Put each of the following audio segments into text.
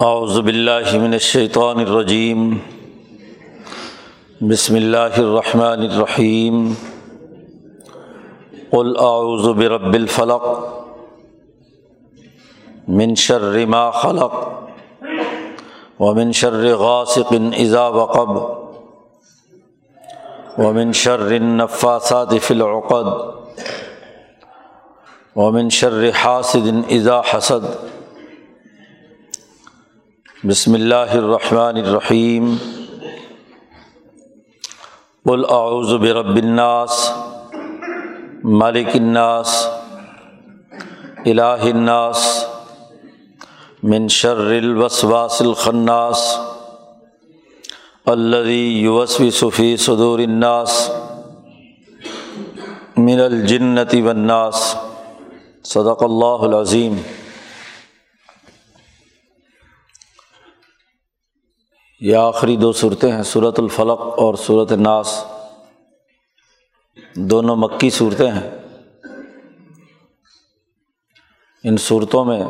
اعوذ باللہ من الشیطان الرجیم۔ بسم اللہ الرحمن الرحیم۔ قل اعوذ برب الفلق۔ من شر ما خلق۔ ومن شر غاسق اذا وقب۔ ومن شر النفاثات في العقد۔ ومن شر حاسد اذا حسد۔ بسم اللہ الرحمن الرحیم قل اعوذ برب الناس، ملک الناس، الہ الناس، من شر الوسواس الخناس الذي يوسوس في صدور الناس، من الجنة والناس۔ صدق اللہ العظیم۔ یہ آخری دو صورتیں ہیں صورت الفلق اور صورت ناس دونوں مکی صورتیں ہیں۔ ان صورتوں میں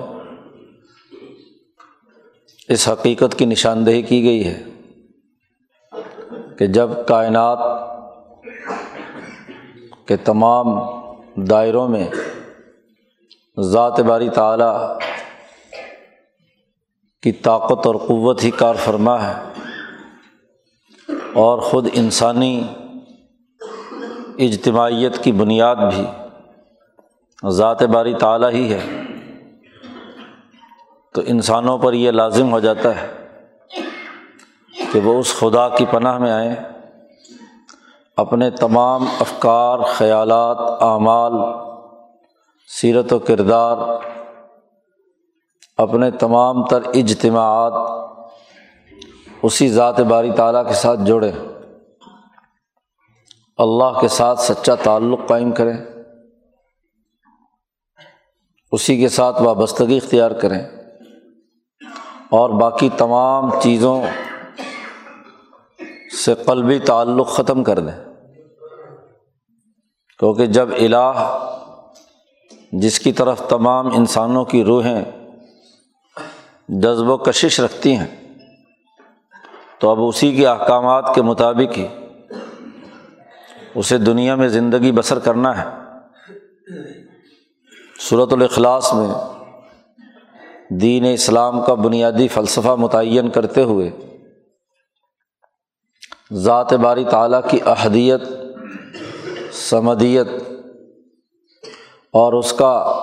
اس حقیقت کی نشاندہی کی گئی ہے کہ جب کائنات کے تمام دائروں میں ذات باری تعلیٰ کی طاقت اور قوت ہی کار فرما ہے اور خود انسانی اجتماعیت کی بنیاد بھی ذات باری تعلیٰ ہی ہے۔ تو انسانوں پر یہ لازم ہو جاتا ہے کہ وہ اس خدا کی پناہ میں آئیں، اپنے تمام افکار، خیالات، اعمال، سیرت و کردار اپنے تمام تر اجتماعات اسی ذات باری تعالیٰ کے ساتھ جوڑیں اللہ کے ساتھ سچا تعلق قائم کریں۔ اسی کے ساتھ وابستگی اختیار کریں۔ اور باقی تمام چیزوں سے قلبی تعلق ختم کر دیں۔ کیونکہ جب الہ جس کی طرف تمام انسانوں کی روحیں جذب و کشش رکھتی ہیں۔ تو اب اسی کے احکامات کے مطابق ہی اسے دنیا میں زندگی بسر کرنا ہے۔ صورت الاخلاص میں دین اسلام کا بنیادی فلسفہ متعین کرتے ہوئے ذات باری تعلیٰ کی احدیت، سمدیت اور اس کا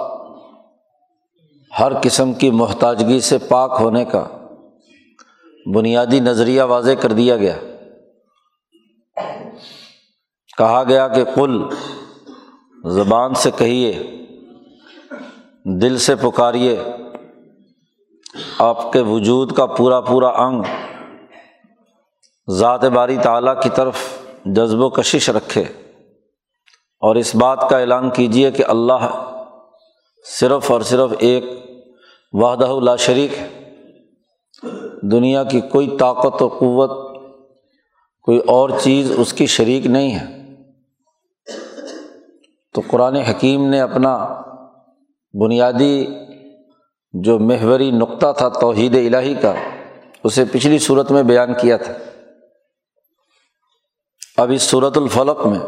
ہر قسم کی محتاجگی سے پاک ہونے کا بنیادی نظریہ واضح کر دیا گیا۔ کہا گیا کہ کل زبان سے کہیے، دل سے پکاریے، آپ کے وجود کا پورا پورا انگ، ذات باری تعلیٰ کی طرف جذب و کشش رکھے۔ اور اس بات کا اعلان کیجیے کہ اللہ صرف اور صرف ایک وحدہ لا شریک ہے۔ دنیا کی کوئی طاقت و قوت، کوئی اور چیز اس کی شریک نہیں ہے۔ تو قرآن حکیم نے اپنا بنیادی جو محوری نقطہ تھا توحید الہی کا، اسے پچھلی صورت میں بیان کیا تھا۔ اب اس صورت الفلق میں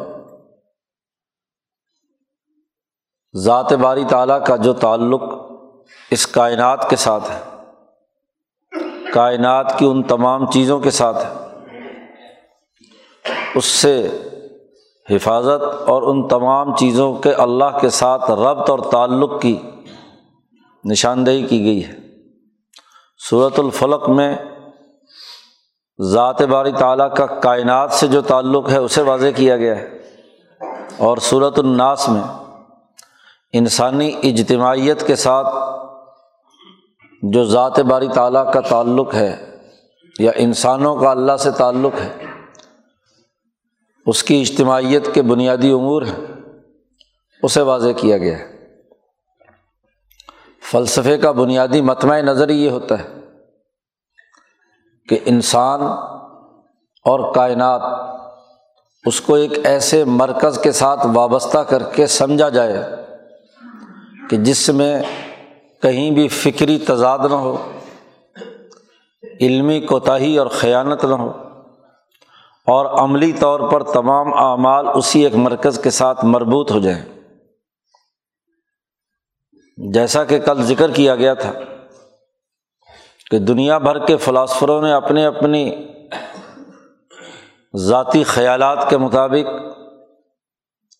ذات باری تعالیٰ کا جو تعلق اس کائنات کے ساتھ ہے۔ کائنات کی ان تمام چیزوں کے ساتھ ہے۔ اس سے حفاظت اور ان تمام چیزوں کے اللہ کے ساتھ ربط اور تعلق کی نشاندہی کی گئی ہے۔ صورت الفلق میں ذات باری تعلیٰ کا کائنات سے جو تعلق ہے، اسے واضح کیا گیا ہے۔ اور صورت الناس میں انسانی اجتماعیت کے ساتھ جو ذات باری تعلیٰ کا تعلق ہے یا انسانوں کا اللہ سے تعلق ہے، اس کی اجتماعیت کے بنیادی امور ہیں۔ اسے واضح کیا گیا ہے۔ فلسفے کا بنیادی متمع نظر یہ ہوتا ہے کہ انسان اور کائنات اس کو ایک ایسے مرکز کے ساتھ وابستہ کر کے سمجھا جائے کہ جس میں کہیں بھی فکری تضاد نہ ہو، علمی کوتاہی اور خیانت نہ ہو، اور عملی طور پر تمام اعمال اسی ایک مرکز کے ساتھ مربوط ہو جائیں۔ جیسا کہ کل ذکر کیا گیا تھا کہ دنیا بھر کے فلاسفروں نے اپنے اپنی ذاتی خیالات کے مطابق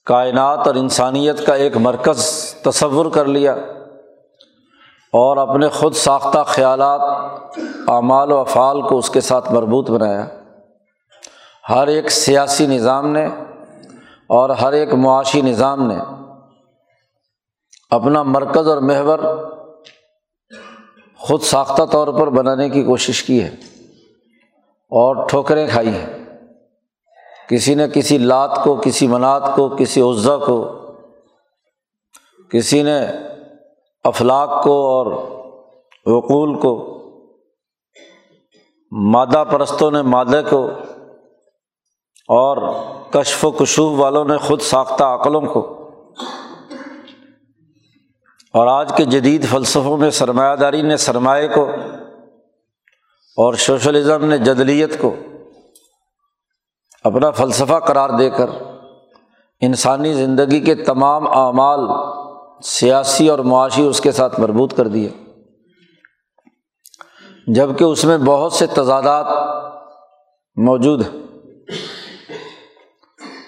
کائنات اور انسانیت کا ایک مرکز تصور کر لیا اور اپنے خود ساختہ خیالات، اعمال و افعال کو اس کے ساتھ مربوط بنایا۔ ہر ایک سیاسی نظام نے اور ہر ایک معاشی نظام نے اپنا مرکز اور محور خود ساختہ طور پر بنانے کی کوشش کی ہے اور ٹھوکریں کھائی ہیں۔ کسی نے کسی لات کو، کسی منات کو، کسی عزا کو، کسی نے افلاق کو اور وقول کو، مادہ پرستوں نے مادہ کو اور کشف و کشوف والوں نے خود ساختہ عقلوں کو۔ اور آج کے جدید فلسفوں میں سرمایہ داری نے سرمایہ کو اور سوشلزم نے جدلیت کو اپنا فلسفہ قرار دے کر انسانی زندگی کے تمام اعمال سیاسی اور معاشی اس کے ساتھ مربوط کر دیے۔ جبکہ اس میں بہت سے تضادات موجود ہیں۔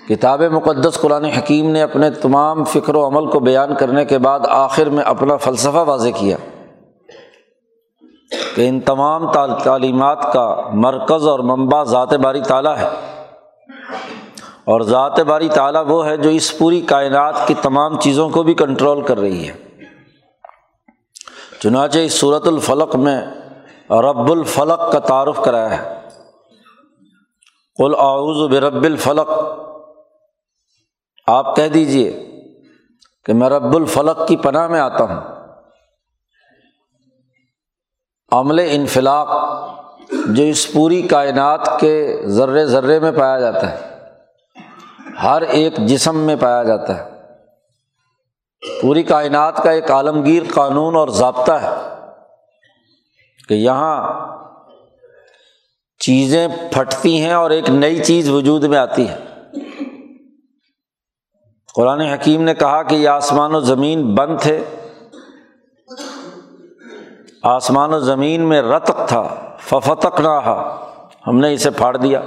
کتاب مقدس قرآن حکیم نے اپنے تمام فکر و عمل کو بیان کرنے کے بعد آخر میں اپنا فلسفہ واضح کیا کہ ان تمام تعلیمات کا مرکز اور منبع ذات باری تعالیٰ ہے۔ اور ذات باری تعالیٰ وہ ہے جو اس پوری کائنات کی تمام چیزوں کو بھی کنٹرول کر رہی ہے۔ چنانچہ اس صورت الفلق میں رب الفلق کا تعارف کرایا ہے۔ قل اعوذ برب الفلق۔ آپ کہہ دیجیے کہ میں رب الفلق کی پناہ میں آتا ہوں۔ عمل انفلاق۔ جو اس پوری کائنات کے ذرے ذرے میں پایا جاتا ہے، ہر ایک جسم میں پایا جاتا ہے۔ پوری کائنات کا ایک عالمگیر قانون اور ضابطہ ہے کہ یہاں چیزیں پھٹتی ہیں اور ایک نئی چیز وجود میں آتی ہے۔ قرآن حکیم نے کہا کہ یہ آسمان و زمین بند تھے۔ آسمان و زمین میں رتق تھا۔ ففتق نہ ہم نے اسے پھاڑ دیا۔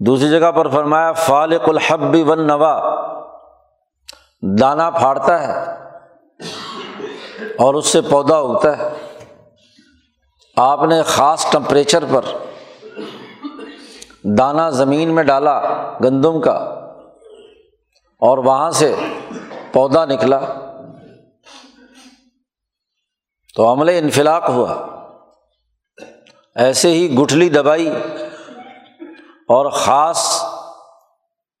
دوسری جگہ پر فرمایا، فالق الحب ون نوا دانا پھاڑتا ہے اور اس سے پودا اگتا ہے۔ آپ نے خاص ٹمپریچر پر دانا زمین میں ڈالا، گندم کا، اور وہاں سے پودا نکلا۔ تو عمل انفلاق ہوا۔ ایسے ہی گٹھلی دبائی اور خاص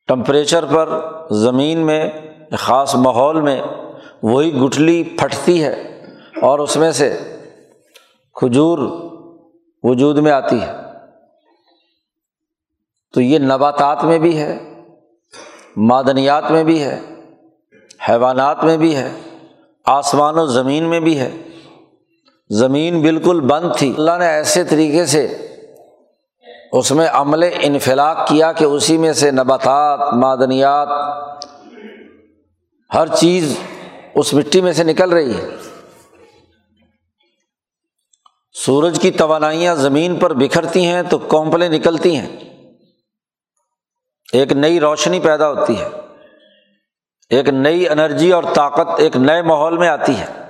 ٹمپریچر پر زمین میں، خاص ماحول میں وہی گٹھلی پھٹتی ہے اور اس میں سے کھجور وجود میں آتی ہے۔ تو یہ نباتات میں بھی ہے، معدنیات میں بھی ہے، حیوانات میں بھی ہے، آسمان و زمین میں بھی ہے۔ زمین بالکل بند تھی۔ اللہ نے ایسے طریقے سے اس میں عمل انفلاق کیا کہ اسی میں سے نباتات، معدنیات، ہر چیز اس مٹی میں سے نکل رہی ہے۔ سورج کی توانائیاں زمین پر بکھرتی ہیں تو کونپلیں نکلتی ہیں۔ ایک نئی روشنی پیدا ہوتی ہے۔ ایک نئی انرجی اور طاقت ایک نئے ماحول میں آتی ہے۔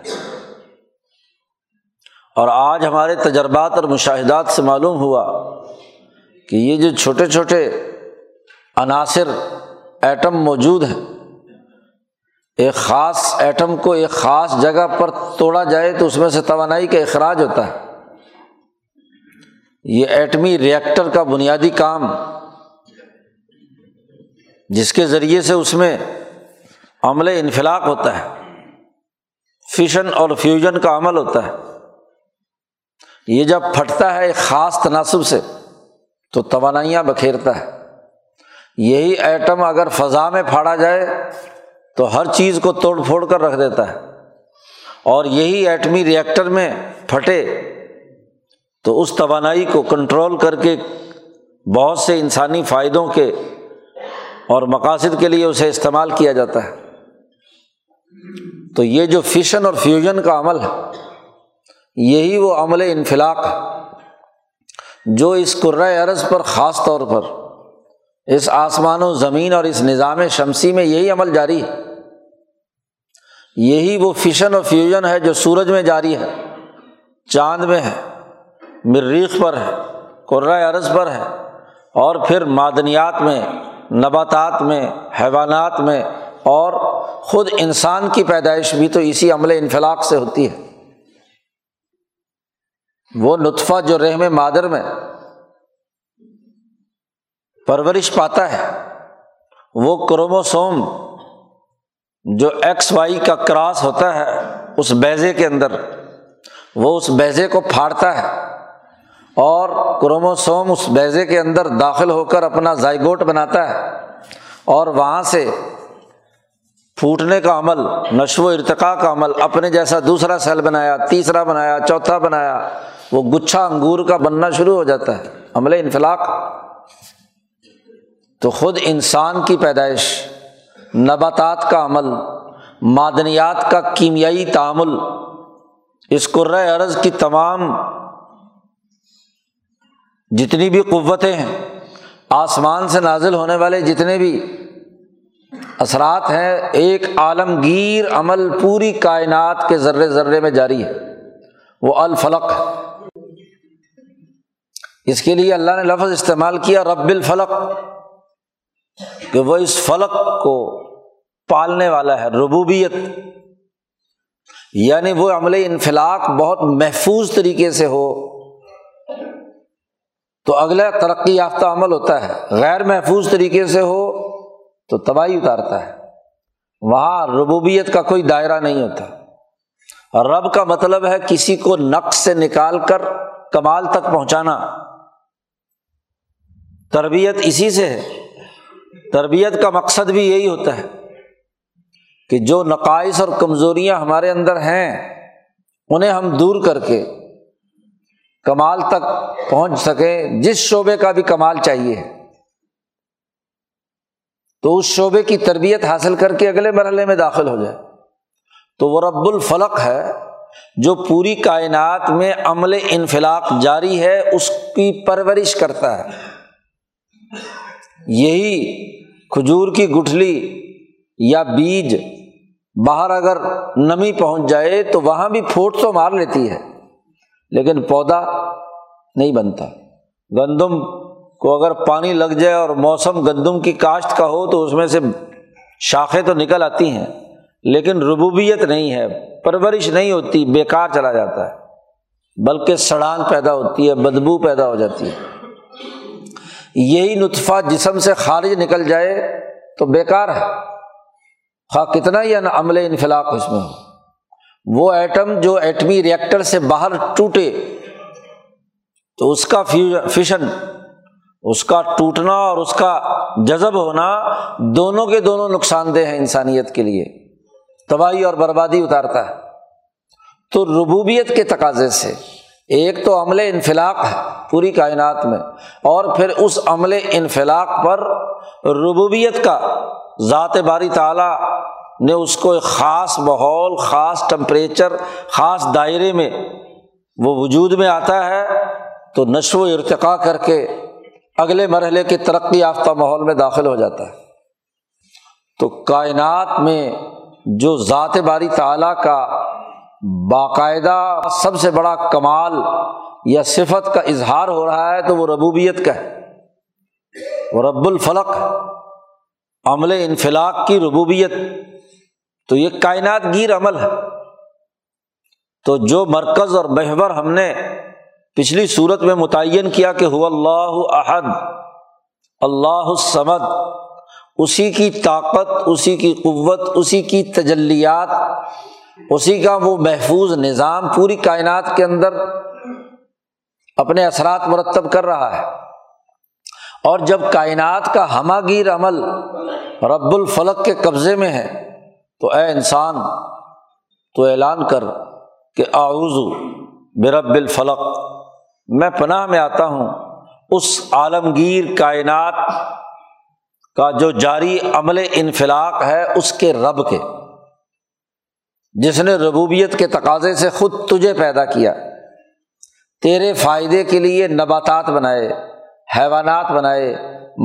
اور آج ہمارے تجربات اور مشاہدات سے معلوم ہوا کہ یہ جو چھوٹے چھوٹے عناصر ایٹم موجود ہیں، ایک خاص ایٹم کو ایک خاص جگہ پر توڑا جائے تو اس میں سے توانائی کا اخراج ہوتا ہے۔ یہ ایٹمی ریئیکٹر کا بنیادی کام، جس کے ذریعے سے اس میں عمل انفلاق ہوتا ہے، فیشن اور فیوژن کا عمل ہوتا ہے۔ یہ جب پھٹتا ہے ایک خاص تناسب سے، تو توانائیاں بکھیرتا ہے۔ یہی ایٹم اگر فضا میں پھاڑا جائے، تو ہر چیز کو توڑ پھوڑ کر رکھ دیتا ہے۔ اور یہی ایٹمی ریئیکٹر میں پھٹے، تو اس توانائی کو کنٹرول کر کے بہت سے انسانی فائدوں کے اور مقاصد کے لیے اسے استعمال کیا جاتا ہے۔ تو یہ جو فشن اور فیوژن کا عمل ہے یہی وہ عمل انفلاق جو اس عرض پر خاص طور پر اس آسمان و زمین اور اس نظام شمسی میں یہی عمل جاری ہے۔ یہی وہ فشن اور فیوژن ہے جو سورج میں جاری ہے، چاند میں ہے، مریخ پر ہے عرض پر ہے اور پھر معدنیات میں، نباتات میں، حیوانات میں اور خود انسان کی پیدائش بھی تو اسی عمل انفلاق سے ہوتی ہے۔ وہ نطفہ جو رحم مادر میں پرورش پاتا ہے، وہ کروموسوم جو ایکس وائی کا کراس ہوتا ہے اس بیزے کے اندر، وہ اس بیزے کو پھاڑتا ہے اور کروموسوم اس بیزے کے اندر داخل ہو کر اپنا زائگوٹ بناتا ہے اور وہاں سے پھوٹنے کا عمل، نشو و ارتقاء کا عمل، اپنے جیسا دوسرا سیل بنایا، تیسرا بنایا، چوتھا بنایا وہ گچھا انگور کا بننا شروع ہو جاتا ہے، عمل انفلاق۔ تو خود انسان کی پیدائش، نباتات کا عمل، معدنیات کا کیمیائی تعامل، اس عرض کی تمام جتنی بھی قوتیں ہیں، آسمان سے نازل ہونے والے جتنے بھی اثرات ہیں، ایک عالمگیر عمل پوری کائنات کے ذرے ذرے میں جاری ہے۔ وہ الفلق۔ اس کے لیے اللہ نے لفظ استعمال کیا، رب الفلق، کہ وہ اس فلق کو پالنے والا ہے، ربوبیت۔ یعنی وہ عمل انفلاق بہت محفوظ طریقے سے ہو۔ تو اگلا ترقی یافتہ عمل ہوتا ہے، غیر محفوظ طریقے سے ہو تو تباہی اتارتا ہے۔ وہاں ربوبیت کا کوئی دائرہ نہیں ہوتا۔ رب کا مطلب ہے کسی کو نقص سے نکال کر کمال تک پہنچانا۔ تربیت اسی سے ہے۔ تربیت کا مقصد بھی یہی ہوتا ہے کہ جو نقائص اور کمزوریاں ہمارے اندر ہیں، انہیں ہم دور کر کے کمال تک پہنچ سکیں۔ جس شعبے کا بھی کمال چاہیے۔ تو اس شعبے کی تربیت حاصل کر کے اگلے مرحلے میں داخل ہو جائے۔ تو وہ رب الفلق ہے، جو پوری کائنات میں عمل انفلاق جاری ہے، اس کی پرورش کرتا ہے۔ یہی کھجور کی گٹھلی یا بیج باہر اگر نمی پہنچ جائے تو وہاں بھی پھوٹ تو مار لیتی ہے، لیکن پودا نہیں بنتا۔ گندم کو اگر پانی لگ جائے اور موسم گندم کی کاشت کا ہو تو اس میں سے شاخیں تو نکل آتی ہیں، لیکن ربوبیت نہیں ہے، پرورش نہیں ہوتی، بیکار چلا جاتا ہے۔ بلکہ سڑان پیدا ہوتی ہے، بدبو پیدا ہو جاتی ہے۔ یہی نطفہ جسم سے خارج نکل جائے تو بیکار ہے۔ خواہ کتنا ہی عمل انفلاق اس میں ہو۔ وہ ایٹم جو ایٹمی ریئیکٹر سے باہر ٹوٹے تو اس کا فیشن اس کا ٹوٹنا اور اس کا جذب ہونا دونوں کے دونوں نقصان دہ ہیں انسانیت کے لیے۔ تباہی اور بربادی اتارتا ہے۔ تو ربوبیت کے تقاضے سے ایک تو عمل انفلاق ہے پوری کائنات میں، اور پھر اس عمل انفلاق پر ربوبیت کا ذات باری تعالیٰ نے اس کو ایک خاص ماحول، خاص ٹمپریچر خاص دائرے میں وہ وجود میں آتا ہے تو نشو و ارتقا کر کے اگلے مرحلے کے ترقی یافتہ ماحول میں داخل ہو جاتا ہے۔ تو کائنات میں جو ذات باری تعالیٰ کا باقاعدہ سب سے بڑا کمال یا صفت کا اظہار ہو رہا ہے تو وہ ربوبیت کا ہے۔ وہ رب الفلق، عمل انفلاق کی ربوبیت۔ تو یہ کائنات گیر عمل ہے۔ تو جو مرکز اور محور ہم نے پچھلی صورت میں متعین کیا کہ ہو اللہ احد، اللہ السمد اسی کی طاقت، اسی کی قوت، اسی کی تجلیات اسی کا وہ محفوظ نظام پوری کائنات کے اندر اپنے اثرات مرتب کر رہا ہے۔ اور جب کائنات کا ہمہ گیر عمل رب الفلق کے قبضے میں ہے، تو اے انسان، تو اعلان کر کہ آعوذ برب الفلق، میں پناہ میں آتا ہوں اس عالمگیر کائنات کا جو جاری عمل انفلاق ہے اس کے رب کے۔ جس نے ربوبیت کے تقاضے سے خود تجھے پیدا کیا، تیرے فائدے کے لیے نباتات بنائے، حیوانات بنائے،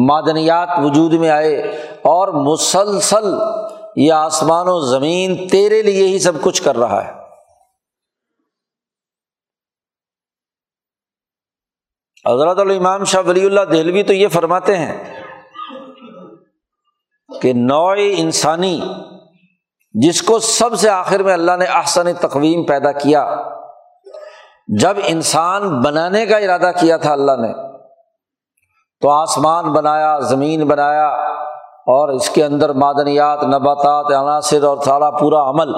معدنیات وجود میں آئے اور مسلسل یہ آسمان و زمین تیرے لیے ہی سب کچھ کر رہا ہے۔ حضرت الامام شاہ ولی اللہ دہلوی تو یہ فرماتے ہیں کہ نوع انسانی جس کو سب سے آخر میں اللہ نے احسن تقویم پیدا کیا۔ جب انسان بنانے کا ارادہ کیا تھا اللہ نے، تو آسمان بنایا، زمین بنایا اور اس کے اندر معدنیات، نباتات، عناصر اور سارا پورا عمل۔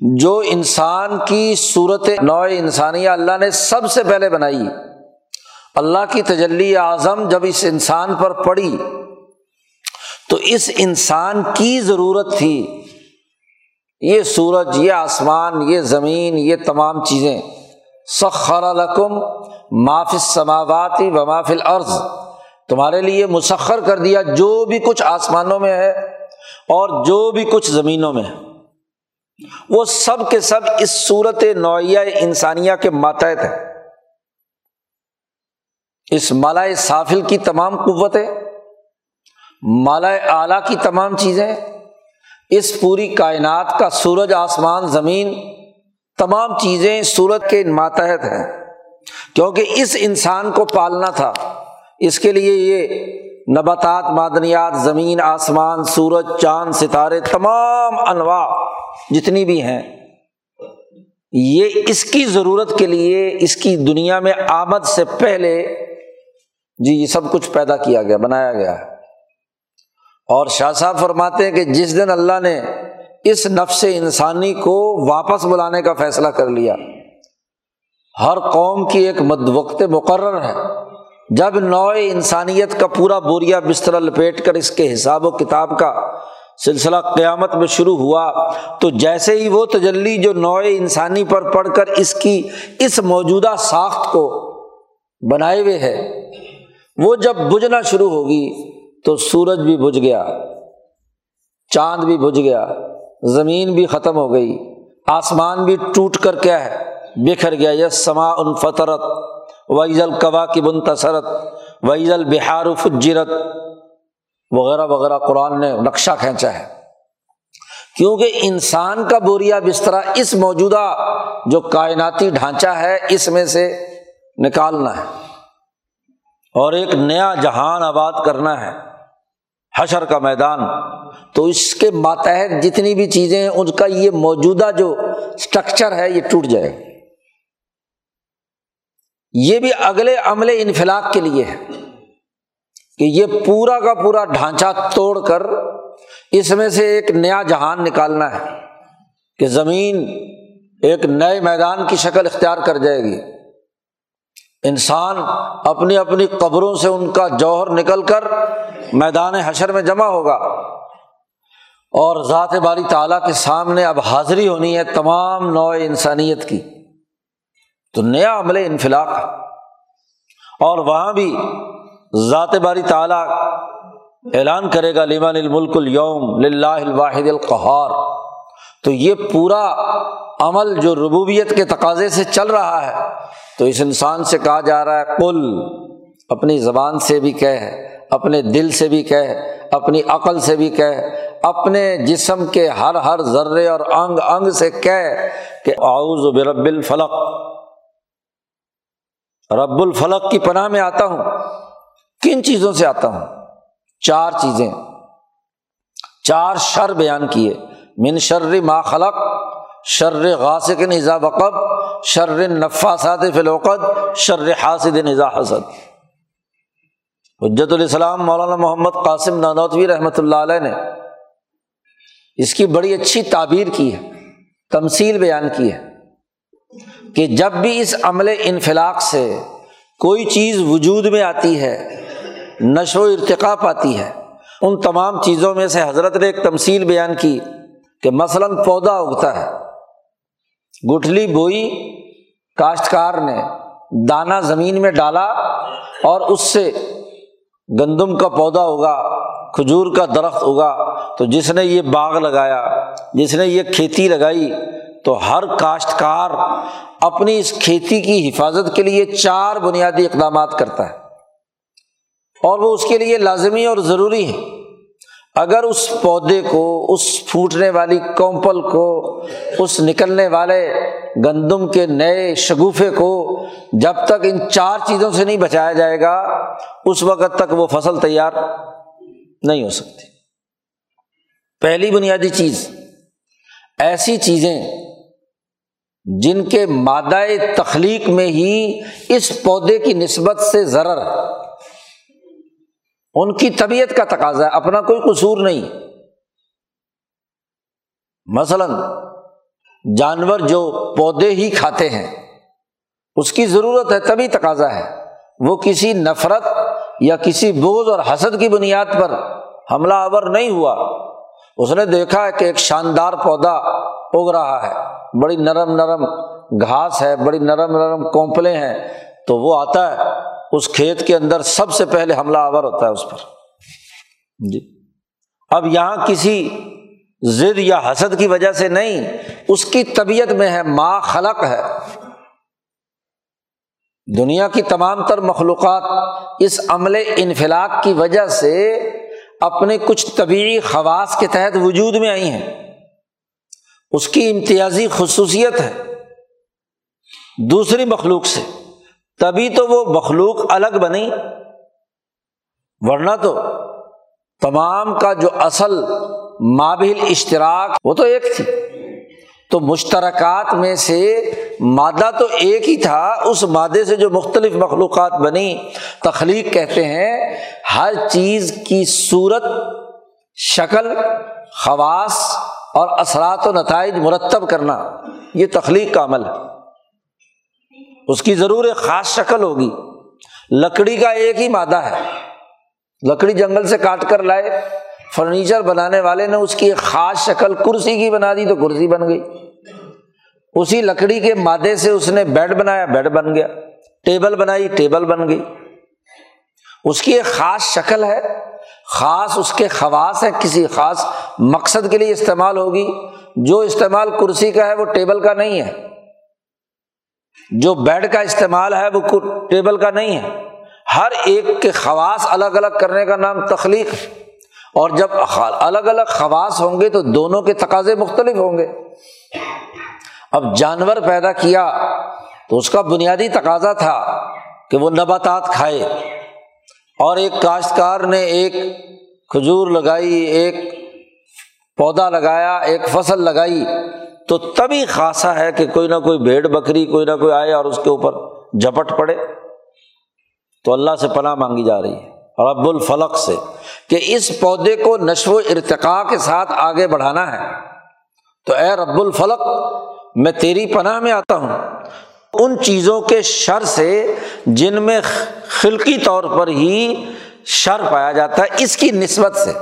جو انسان کی صورت نوع انسانیہ اللہ نے سب سے پہلے بنائی۔ اللہ کی تجلی اعظم جب اس انسان پر پڑی تو اس انسان کی ضرورت تھی۔ یہ سورج، یہ آسمان، یہ زمین، یہ تمام چیزیں۔ سخر لکم مافل سماواتی و مافل عرض تمہارے لیے مسخر کر دیا جو بھی کچھ آسمانوں میں ہے اور جو بھی کچھ زمینوں میں ہے۔ وہ سب کے سب اس صورت نوعیہ انسانیہ کے ماتحت ہے اس مالا سافل کی تمام قوتیں۔ مالا اعلیٰ کی تمام چیزیں، اس پوری کائنات کا سورج، آسمان، زمین، تمام چیزیں سورت کے ماتحت ہیں۔ کیونکہ اس انسان کو پالنا تھا۔ اس کے لیے یہ نباتات، معدنیات، زمین، آسمان، سورج، چاند، ستارے، تمام انواع جتنی بھی ہیں، یہ اس کی ضرورت کے لیے، اس کی دنیا میں آمد سے پہلے جی یہ سب کچھ پیدا کیا گیا، بنایا گیا ہے۔ اور شاہ صاحب فرماتے ہیں کہ جس دن اللہ نے اس نفس انسانی کو واپس بلانے کا فیصلہ کر لیا، ہر قوم کی ایک مد وقت مقرر ہے۔ جب نو انسانیت کا پورا بوریا بستر لپیٹ کر اس کے حساب و کتاب کا سلسلہ قیامت میں شروع ہوا، تو جیسے ہی وہ تجلی جو نو انسانی پر پڑھ کر اس کی اس موجودہ ساخت کو بنائے ہوئے ہے، وہ جب بجنا شروع ہوگی تو سورج بھی بجھ گیا، چاند بھی بجھ گیا، زمین بھی ختم ہو گئی، آسمان بھی ٹوٹ کر کیا ہے، بکھر گیا یس سما ان فطرت ویز القوا کی بنتصرت ویز البہار فجرت۔ وغیرہ وغیرہ قرآن نے نقشہ کھینچا ہے۔ کیونکہ انسان کا بوریا بسترا اس موجودہ جو کائناتی ڈھانچہ ہے، اس میں سے نکالنا ہے۔ اور ایک نیا جہان آباد کرنا ہے۔ حشر کا میدان۔ تو اس کے ماتحت جتنی بھی چیزیں ہیں، ان کا یہ موجودہ جو اسٹرکچر ہے، یہ ٹوٹ جائے۔ یہ بھی اگلے عمل انفلاق کے لیے ہے کہ یہ پورا کا پورا ڈھانچہ توڑ کر اس میں سے ایک نیا جہان نکالنا ہے کہ زمین ایک نئے میدان کی شکل اختیار کر جائے گی۔ انسان اپنی اپنی قبروں سے ان کا جوہر نکل کر میدان حشر میں جمع ہوگا۔ اور ذات باری تعالیٰ کے سامنے اب حاضری ہونی ہے تمام نو انسانیت کی۔ تو نیا عمل انفلاق۔ ہے اور وہاں بھی ذات باری تعالیٰ اعلان کرے گا لیمان الملک الوم الواحد القہار۔ تو یہ پورا عمل جو ربوبیت کے تقاضے سے چل رہا ہے، تو اس انسان سے کہا جا رہا ہے کل اپنی زبان سے بھی کہہ، اپنے دل سے بھی کہہ، اپنی عقل سے بھی کہہ، اپنے جسم کے ہر ہر ذرے اور انگ انگ سے کہہ کہ آؤز برب الفلق، رب الفلق کی پناہ میں آتا ہوں۔ کن چیزوں سے آتا ہوں؟ چار چیزیں۔ چار شر بیان کیے۔ من شر ما خلق، شر غاسق نظا وقب، شر نفاسات فلوقد شر حاسد نظا حسد. حجت الاسلام مولانا محمد قاسم نانوتوی رحمۃ اللہ علیہ نے اس کی بڑی اچھی تعبیر کی ہے تمصیل بیان کی ہے کہ جب بھی اس عمل انفلاق سے کوئی چیز وجود میں آتی ہے، نشو و ارتقا پاتی ہے، ان تمام چیزوں میں سے حضرت نے ایک تمصیل بیان کی۔ کہ مثلاً پودا اگتا ہے۔ گٹھلی بوئی کاشتکار نے دانا زمین میں ڈالا اور اس سے گندم کا پودا ہوگا، کھجور کا درخت ہوگا۔ تو جس نے یہ باغ لگایا، جس نے یہ کھیتی لگائی، تو ہر کاشتکار اپنی اس کھیتی کی حفاظت کے لیے چار بنیادی اقدامات کرتا ہے۔ اور وہ اس کے لیے لازمی اور ضروری ہے اگر اس پودے کو، اس پھوٹنے والی کومپل کو، اس نکلنے والے گندم کے نئے شگوفے کو جب تک ان چار چیزوں سے نہیں بچایا جائے گا، اس وقت تک وہ فصل تیار نہیں ہو سکتی۔ پہلی بنیادی چیز، ایسی چیزیں جن کے مادہ تخلیق میں ہی اس پودے کی نسبت سے ضرر۔ ان کی طبیعت کا تقاضا ہے، اپنا کوئی قصور نہیں۔ مثلاً، جانور جو پودے ہی کھاتے ہیں، اس کی ضرورت ہے، تبھی تقاضا ہے۔ وہ کسی نفرت یا کسی بوجھ اور حسد کی بنیاد پر حملہ آور نہیں ہوا۔ اس نے دیکھا ہے کہ ایک شاندار پودا اگ رہا ہے۔ بڑی نرم نرم گھاس ہے، بڑی نرم نرم کومپلے ہیں۔ تو وہ آتا ہے اس کھیت کے اندر سب سے پہلے حملہ آور ہوتا ہے اس پر۔ جی۔ اب یہاں کسی ضد یا حسد کی وجہ سے نہیں، اس کی طبیعت میں ہے ماں خلق ہے۔ دنیا کی تمام تر مخلوقات اس عمل انفلاق کی وجہ سے اپنے کچھ طبیعی خواص کے تحت وجود میں آئی ہیں۔ اس کی امتیازی خصوصیت ہے۔ دوسری مخلوق سے۔ تبھی تو وہ مخلوق الگ بنی۔ ورنہ تو تمام کا جو اصل مابل اشتراک وہ تو ایک تھی۔ تو مشترکات میں سے مادہ تو ایک ہی تھا۔ اس مادے سے جو مختلف مخلوقات بنی۔ تخلیق کہتے ہیں ہر چیز کی صورت، شکل، خواص اور اثرات و نتائج مرتب کرنا۔ یہ تخلیق کا عمل ہے۔ اس کی ضرور ایک خاص شکل ہوگی۔ لکڑی کا ایک ہی مادہ ہے۔ لکڑی جنگل سے کاٹ کر لائے، فرنیچر بنانے والے نے اس کی ایک خاص شکل کرسی کی بنا دی تو کرسی بن گئی۔ اسی لکڑی کے مادے سے اس نے بیڈ بنایا، بیڈ بن گیا۔ ٹیبل بنائی، ٹیبل بن گئی۔ اس کی ایک خاص شکل ہے۔ خاص اس کے خواص ہے کسی خاص مقصد کے لیے استعمال ہوگی۔ جو استعمال کرسی کا ہے، وہ ٹیبل کا نہیں ہے۔ جو بیڈ کا استعمال ہے وہ ٹیبل کا نہیں ہے۔ ہر ایک کے خواص الگ الگ کرنے کا نام تخلیق۔ اور جب الگ الگ خواص ہوں گے تو دونوں کے تقاضے مختلف ہوں گے۔ اب جانور پیدا کیا تو اس کا بنیادی تقاضا تھا کہ وہ نباتات کھائے۔ اور ایک کاشتکار نے ایک کھجور لگائی، ایک پودا لگایا، ایک فصل لگائی۔ تو تبھی خاصا ہے کہ کوئی نہ کوئی بھیڑ بکری کوئی نہ کوئی آئے اور اس کے اوپر جھپٹ پڑے۔ تو اللہ سے پناہ مانگی جا رہی ہے۔ رب الفلق سے کہ اس پودے کو نشو و ارتقاء کے ساتھ آگے بڑھانا ہے۔ تو اے رب الفلق، میں تیری پناہ میں آتا ہوں۔ ان چیزوں کے شر سے جن میں خلقی طور پر ہی شر پایا جاتا ہے، اس کی نسبت سے۔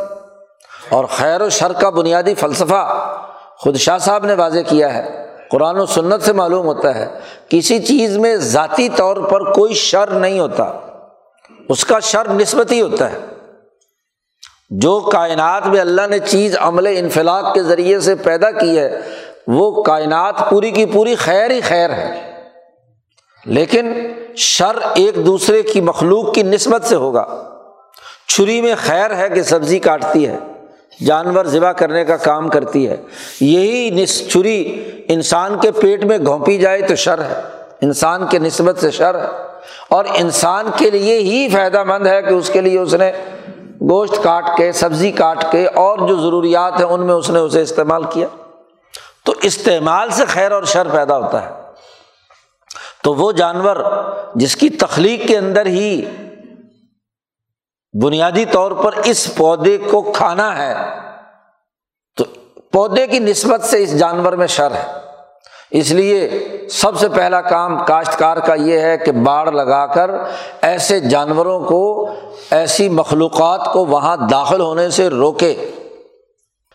اور خیر و شر کا بنیادی فلسفہ خود شاہ صاحب نے واضح کیا ہے۔ قرآن و سنت سے معلوم ہوتا ہے، کسی چیز میں ذاتی طور پر کوئی شر نہیں ہوتا۔ اس کا شر نسبت ہی ہوتا ہے۔ جو کائنات میں اللہ نے چیز عمل انفلاق کے ذریعے سے پیدا کی ہے، وہ کائنات پوری کی پوری خیر ہی خیر ہے۔ لیکن شر ایک دوسرے کی مخلوق کی نسبت سے ہوگا۔ چھری میں خیر ہے کہ سبزی کاٹتی ہے۔ جانور ذبح کرنے کا کام کرتی ہے۔ یہی چھری انسان کے پیٹ میں گھونپی جائے تو شر ہے۔ انسان کے نسبت سے شر ہے۔ اور انسان کے لیے ہی فائدہ مند ہے کہ اس کے لیے اس نے گوشت کاٹ کے، سبزی کاٹ کے اور جو ضروریات ہیں ان میں اس نے اسے استعمال کیا۔ تو استعمال سے خیر اور شر پیدا ہوتا ہے۔ تو وہ جانور جس کی تخلیق کے اندر ہی بنیادی طور پر اس پودے کو کھانا ہے، تو پودے کی نسبت سے اس جانور میں شر ہے۔ اس لیے سب سے پہلا کام کاشتکار کا یہ ہے کہ باڑ لگا کر ایسے جانوروں کو، ایسی مخلوقات کو وہاں داخل ہونے سے روکے۔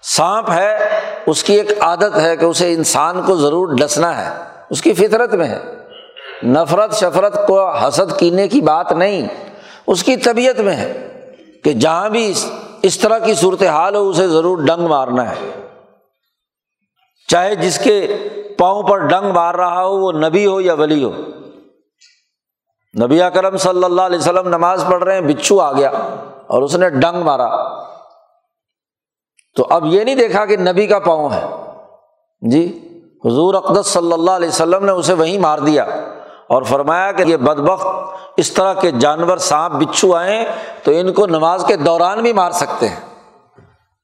سانپ ہے، اس کی ایک عادت ہے کہ اسے انسان کو ضرور ڈسنا ہے۔ اس کی فطرت میں ہے۔ نفرت شفرت کو حسد کینے کی بات نہیں۔ اس کی طبیعت میں ہے کہ جہاں بھی اس طرح کی صورت حال ہو، اسے ضرور ڈنگ مارنا ہے۔ چاہے جس کے پاؤں پر ڈنگ مار رہا ہو، وہ نبی ہو یا ولی ہو۔ نبی اکرم صلی اللہ علیہ وسلم نماز پڑھ رہے ہیں، بچھو آ گیا اور اس نے ڈنگ مارا۔ تو اب یہ نہیں دیکھا کہ نبی کا پاؤں ہے۔ جی حضور اقدس صلی اللہ علیہ وسلم نے اسے وہیں مار دیا۔ اور فرمایا کہ یہ بدبخت اس طرح کے جانور سانپ بچھو آئیں تو ان کو نماز کے دوران بھی مار سکتے ہیں۔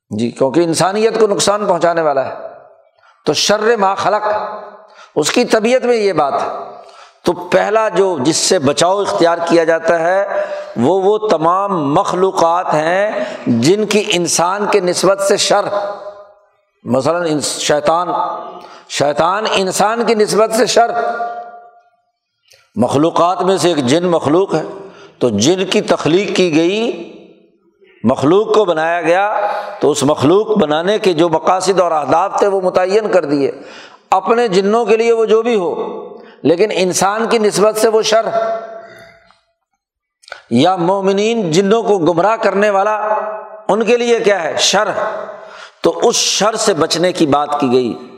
جی کیونکہ انسانیت کو نقصان پہنچانے والا ہے۔ تو شر ما خلق، اس کی طبیعت میں یہ بات ہے۔ تو پہلا جو جس سے بچاؤ اختیار کیا جاتا ہے، وہ وہ تمام مخلوقات ہیں جن کی انسان کے نسبت سے شر۔ مثلاً شیطان شیطان انسان کی نسبت سے شر۔ مخلوقات میں سے ایک جن مخلوق ہے۔ تو جن کی تخلیق کی گئی، مخلوق کو بنایا گیا۔ تو اس مخلوق بنانے کے جو مقاصد اور اہداف تھے، وہ متعین کر دیے۔ اپنے جنوں کے لیے وہ جو بھی ہو، لیکن انسان کی نسبت سے وہ شر۔ یا مومنین جنوں کو گمراہ کرنے والا، ان کے لیے کیا ہے؟ شر۔ تو اس شر سے بچنے کی بات کی گئی۔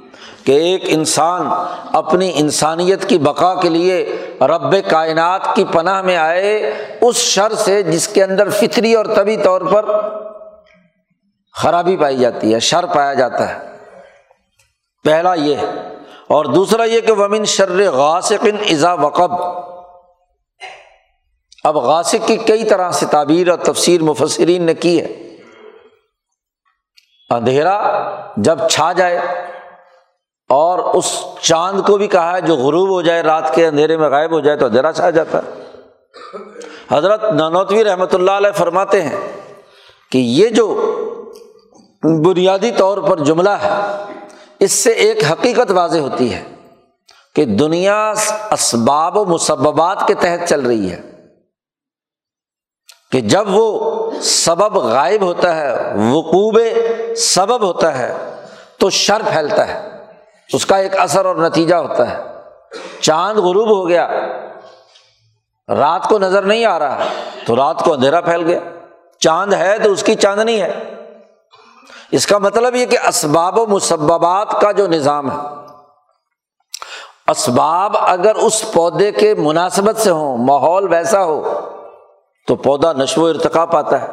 کہ ایک انسان اپنی انسانیت کی بقا کے لیے رب کائنات کی پناہ میں آئے، اس شر سے جس کے اندر فطری اور طبی طور پر خرابی پائی جاتی ہے، شر پایا جاتا ہے۔ پہلا یہ، اور دوسرا یہ کہ ومن شر غاسقن ازا وقب۔ اب غاسق کی کئی طرح سے تعبیر اور تفسیر مفسرین نے کی ہے۔ اندھیرا جب چھا جائے اور اس چاند کو بھی کہا ہے، جو غروب ہو جائے، رات کے اندھیرے میں غائب ہو جائے تو اندھیرا چھا جاتا ہے۔ حضرت نانوتوی رحمۃ اللہ علیہ فرماتے ہیں کہ یہ جو بنیادی طور پر جملہ ہے، اس سے ایک حقیقت واضح ہوتی ہے کہ دنیا اسباب و مسبات کے تحت چل رہی ہے۔ کہ جب وہ سبب غائب ہوتا ہے وقوب سبب ہوتا ہے، تو شر پھیلتا ہے۔ اس کا ایک اثر اور نتیجہ ہوتا ہے۔ چاند غروب ہو گیا۔ رات کو نظر نہیں آ رہا۔ تو رات کو اندھیرا پھیل گیا۔ چاند ہے تو اس کی چاندنی ہے۔ اس کا مطلب یہ کہ اسباب و مسبات کا جو نظام ہے۔ اسباب اگر اس پودے کے مناسبت سے ہوں، ماحول ویسا ہو، تو پودا نشو و ارتقا پاتا ہے۔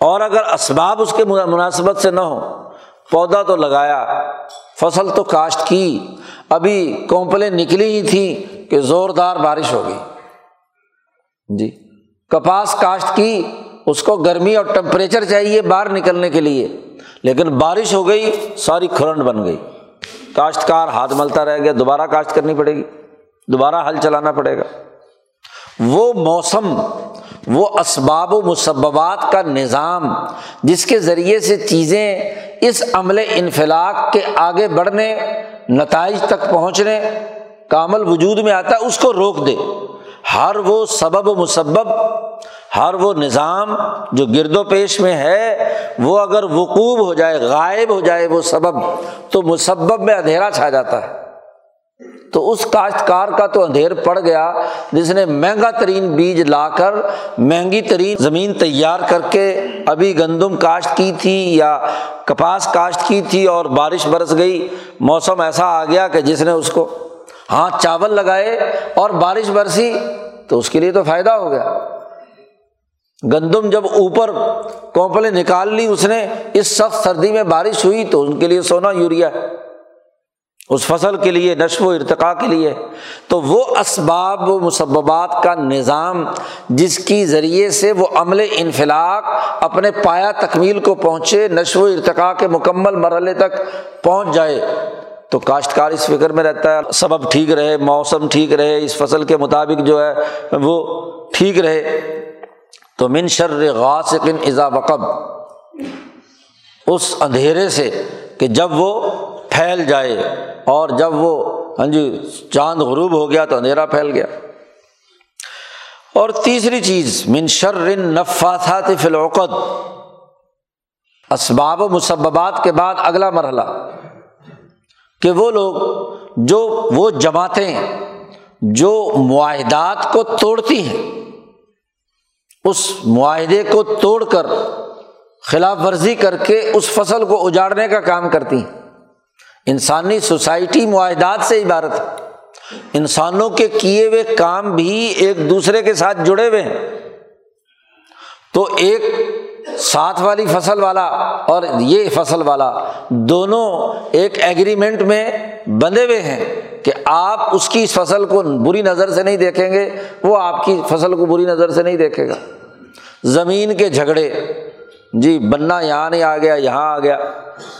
اور اگر اسباب اس کے مناسبت سے نہ ہو پودا تو لگایا۔ فصل تو کاشت کی، ابھی کومپلیں نکلی ہی تھیں کہ زوردار بارش ہو گئی۔ جی کپاس کاشت کی، اس کو گرمی اور ٹمپریچر چاہیے باہر نکلنے کے لیے۔ لیکن بارش ہو گئی، ساری کھرنڈ بن گئی۔ کاشتکار ہاتھ ملتا رہ گیا، دوبارہ کاشت کرنی پڑے گی، دوبارہ ہل چلانا پڑے گا۔ وہ موسم وہ اسباب و مسبات کا نظام جس کے ذریعے سے چیزیں اس عمل انفلاق کے آگے بڑھنے، نتائج تک پہنچنے، کامل وجود میں آتا ہے اس کو روک دے۔ ہر وہ سبب و مسبب، ہر وہ نظام جو گرد و پیش میں ہے، وہ اگر وقوب ہو جائے، غائب ہو جائے وہ سبب، تو مسبب میں اندھیرا چھا جاتا ہے۔ تو اس کاشتکار کا تو اندھیر پڑ گیا جس نے مہنگا ترین بیج لا کر مہنگی ترین زمین تیار کر کے ابھی گندم کاشت کی تھی یا کپاس کاشت کی تھی اور بارش برس گئی، موسم ایسا آ گیا کہ جس نے اس کو ہاں چاول لگائے اور بارش برسی تو اس کے لیے تو فائدہ ہو گیا۔ گندم جب اوپر کوپلیں نکال لی اس نے، اس سخت سردی میں بارش ہوئی تو ان کے لیے سونا یوریا ہے۔ اس فصل کے لیے، نشو و ارتقاء کے لیے۔ تو وہ اسباب و مسبات کا نظام جس کی ذریعے سے وہ عمل انفلاق اپنے پایا تکمیل کو پہنچے، نشو و ارتقاء کے مکمل مرحلے تک پہنچ جائے۔ تو کاشتکار اس فکر میں رہتا ہے، سبب ٹھیک رہے، موسم ٹھیک رہے، اس فصل کے مطابق جو ہے وہ ٹھیک رہے۔ تو من شر غاسقن ازا وقب۔ اس اندھیرے سے کہ جب وہ پھیل جائے اور جب وہ ہاں جی چاند غروب ہو گیا تو اندھیرا پھیل گیا۔ اور تیسری چیز، من شر نفاثات فی العقد، اسباب و مسبات کے بعد اگلا مرحلہ، کہ وہ لوگ جو، وہ جماعتیں جو معاہدات کو توڑتی ہیں، اس معاہدے کو توڑ کر خلاف ورزی کر کے اس فصل کو اجاڑنے کا کام کرتی ہیں۔ انسانی سوسائٹی معاہدات سے عبارت ہے۔ انسانوں کے کیے ہوئے کام بھی ایک دوسرے کے ساتھ جڑے ہوئے ہیں۔ تو ایک ساتھ والی فصل والا اور یہ فصل والا دونوں ایک ایگریمنٹ میں بندھے ہوئے ہیں کہ آپ اس کی اس فصل کو بری نظر سے نہیں دیکھیں گے، وہ آپ کی فصل کو بری نظر سے نہیں دیکھے گا۔ زمین کے جھگڑے جی بننا یہاں نہیں آ گیا یہاں آ گیا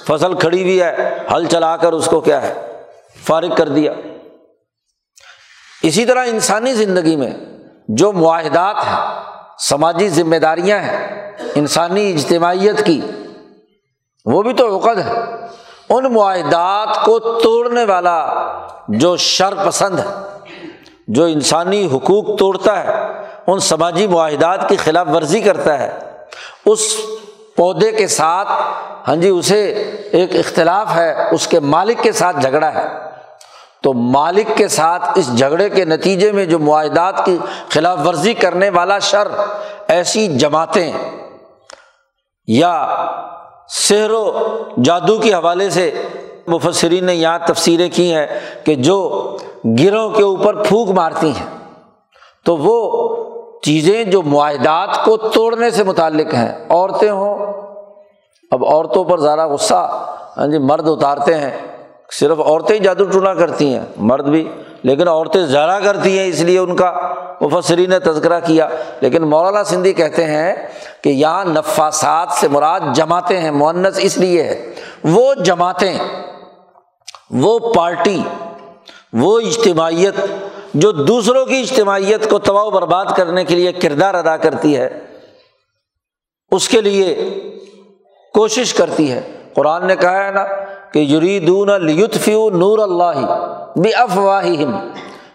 فصل کھڑی ہوئی ہے ہل چلا کر اس کو کیا ہے؟ فارغ کر دیا۔ اسی طرح انسانی زندگی میں جو معاہدات ہیں، سماجی ذمہ داریاں ہیں، انسانی اجتماعیت کی، وہ بھی تو عقد ہے ان معاہدات کو توڑنے والا جو شر پسند ہے، جو انسانی حقوق توڑتا ہے، ان سماجی معاہدات کی خلاف ورزی کرتا ہے، اس پودے کے ساتھ ہاں جی اسے ایک اختلاف ہے، اس کے مالک کے ساتھ جھگڑا ہے۔ تو مالک کے ساتھ اس جھگڑے کے نتیجے میں جو معاہدات کی خلاف ورزی کرنے والا شر، ایسی جماعتیں یا سحر و جادو کے حوالے سے مفسرین نے یہاں تفسیریں کی ہیں کہ جو گروہ کے اوپر پھونک مارتی ہیں، تو وہ چیزیں جو معاہدات کو توڑنے سے متعلق ہیں، عورتیں ہوں اب عورتوں پر زیادہ غصہ ہاں جی مرد اتارتے ہیں۔ صرف عورتیں ہی جادو ٹونا کرتی ہیں، مرد بھی۔ لیکن عورتیں زیادہ کرتی ہیں، اس لیے ان کا مفسرین نے تذکرہ کیا۔ لیکن مولانا سندھی کہتے ہیں کہ یہاں نفاسات سے مراد جماعتیں ہیں معنس اس لیے ہے۔ وہ جماعتیں، وہ پارٹی، وہ اجتماعیت جو دوسروں کی اجتماعیت کو تباہ و برباد کرنے کے لیے کردار ادا کرتی ہے، اس کے لیے کوشش کرتی ہے۔ قرآن نے کہا ہے نا کہ یریدون لیطفیو نور اللہ بے افواہ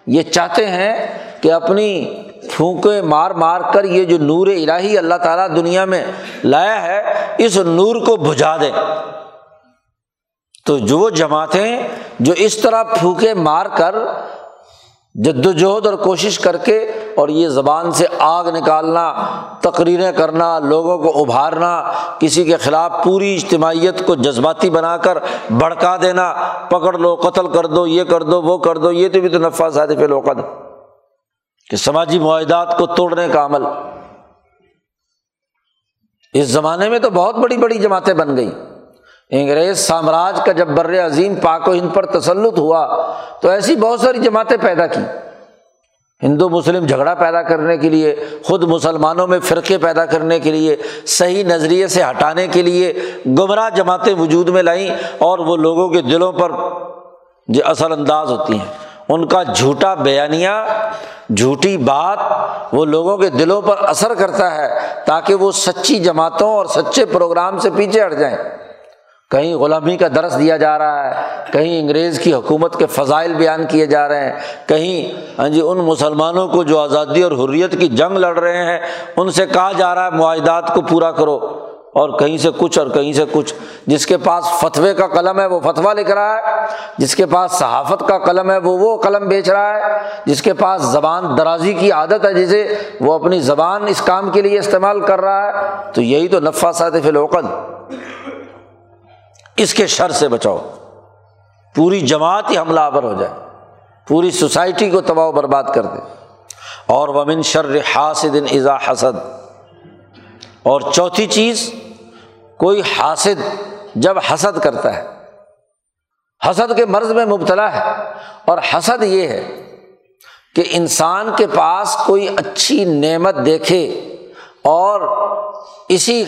یہ چاہتے ہیں کہ اپنی پھونکے مار مار کر یہ جو نور الہی اللہ تعالیٰ دنیا میں لایا ہے، اس نور کو بجھا دیں۔ تو جو جماعتیں جو اس طرح پھونکے مار کر جد وجہد اور کوشش کر کے اور یہ زبان سے آگ نکالنا، تقریریں کرنا، لوگوں کو ابھارنا، کسی کے خلاف پوری اجتماعیت کو جذباتی بنا کر بھڑکا دینا، پکڑ لو، قتل کر دو، یہ کر دو، وہ کر دو، یہ تو بھی تو نفا صادف لوقت کہ سماجی معاہدات کو توڑنے کا عمل۔ اس زمانے میں تو بہت بڑی بڑی جماعتیں بن گئی انگریز سامراج کا جب بر عظیم پاک و ہند پر تسلط ہوا، تو ایسی بہت ساری جماعتیں پیدا کی ہندو مسلم جھگڑا پیدا کرنے کے لیے، خود مسلمانوں میں فرقے پیدا کرنے کے لیے، صحیح نظریے سے ہٹانے کے لیے گمراہ جماعتیں وجود میں لائیں اور وہ لوگوں کے دلوں پر جو اثر انداز ہوتی ہیں۔ ان کا جھوٹا بیانیہ، جھوٹی بات وہ لوگوں کے دلوں پر اثر کرتا ہے تاکہ وہ سچی جماعتوں اور سچے پروگرام سے پیچھے ہٹ جائیں۔ کہیں غلامی کا درس دیا جا رہا ہے، کہیں انگریز کی حکومت کے فضائل بیان کیے جا رہے ہیں، کہیں ہاں جی ان مسلمانوں کو جو آزادی اور حریت کی جنگ لڑ رہے ہیں، ان سے کہا جا رہا ہے معاہدات کو پورا کرو۔ اور کہیں سے کچھ اور کہیں سے کچھ۔ جس کے پاس فتوے کا قلم ہے، وہ فتویٰ لکھ رہا ہے۔ جس کے پاس صحافت کا قلم ہے، وہ وہ قلم بیچ رہا ہے۔ جس کے پاس زبان درازی کی عادت ہے، جسے وہ اپنی زبان اس کام کے لیے استعمال کر رہا ہے۔ تو یہی تو نفا صاطف الوقد اس کے شر سے بچاؤ۔ پوری جماعت ہی حملہ آور ہو جائے۔ پوری سوسائٹی کو تباہ و برباد کر دے۔ اور ومن شر حاسد ازا حسد۔ اور چوتھی چیز، کوئی حاسد جب حسد کرتا ہے، حسد کے مرض میں مبتلا ہے۔ اور حسد یہ ہے کہ انسان کے پاس کوئی اچھی نعمت دیکھے اور اسی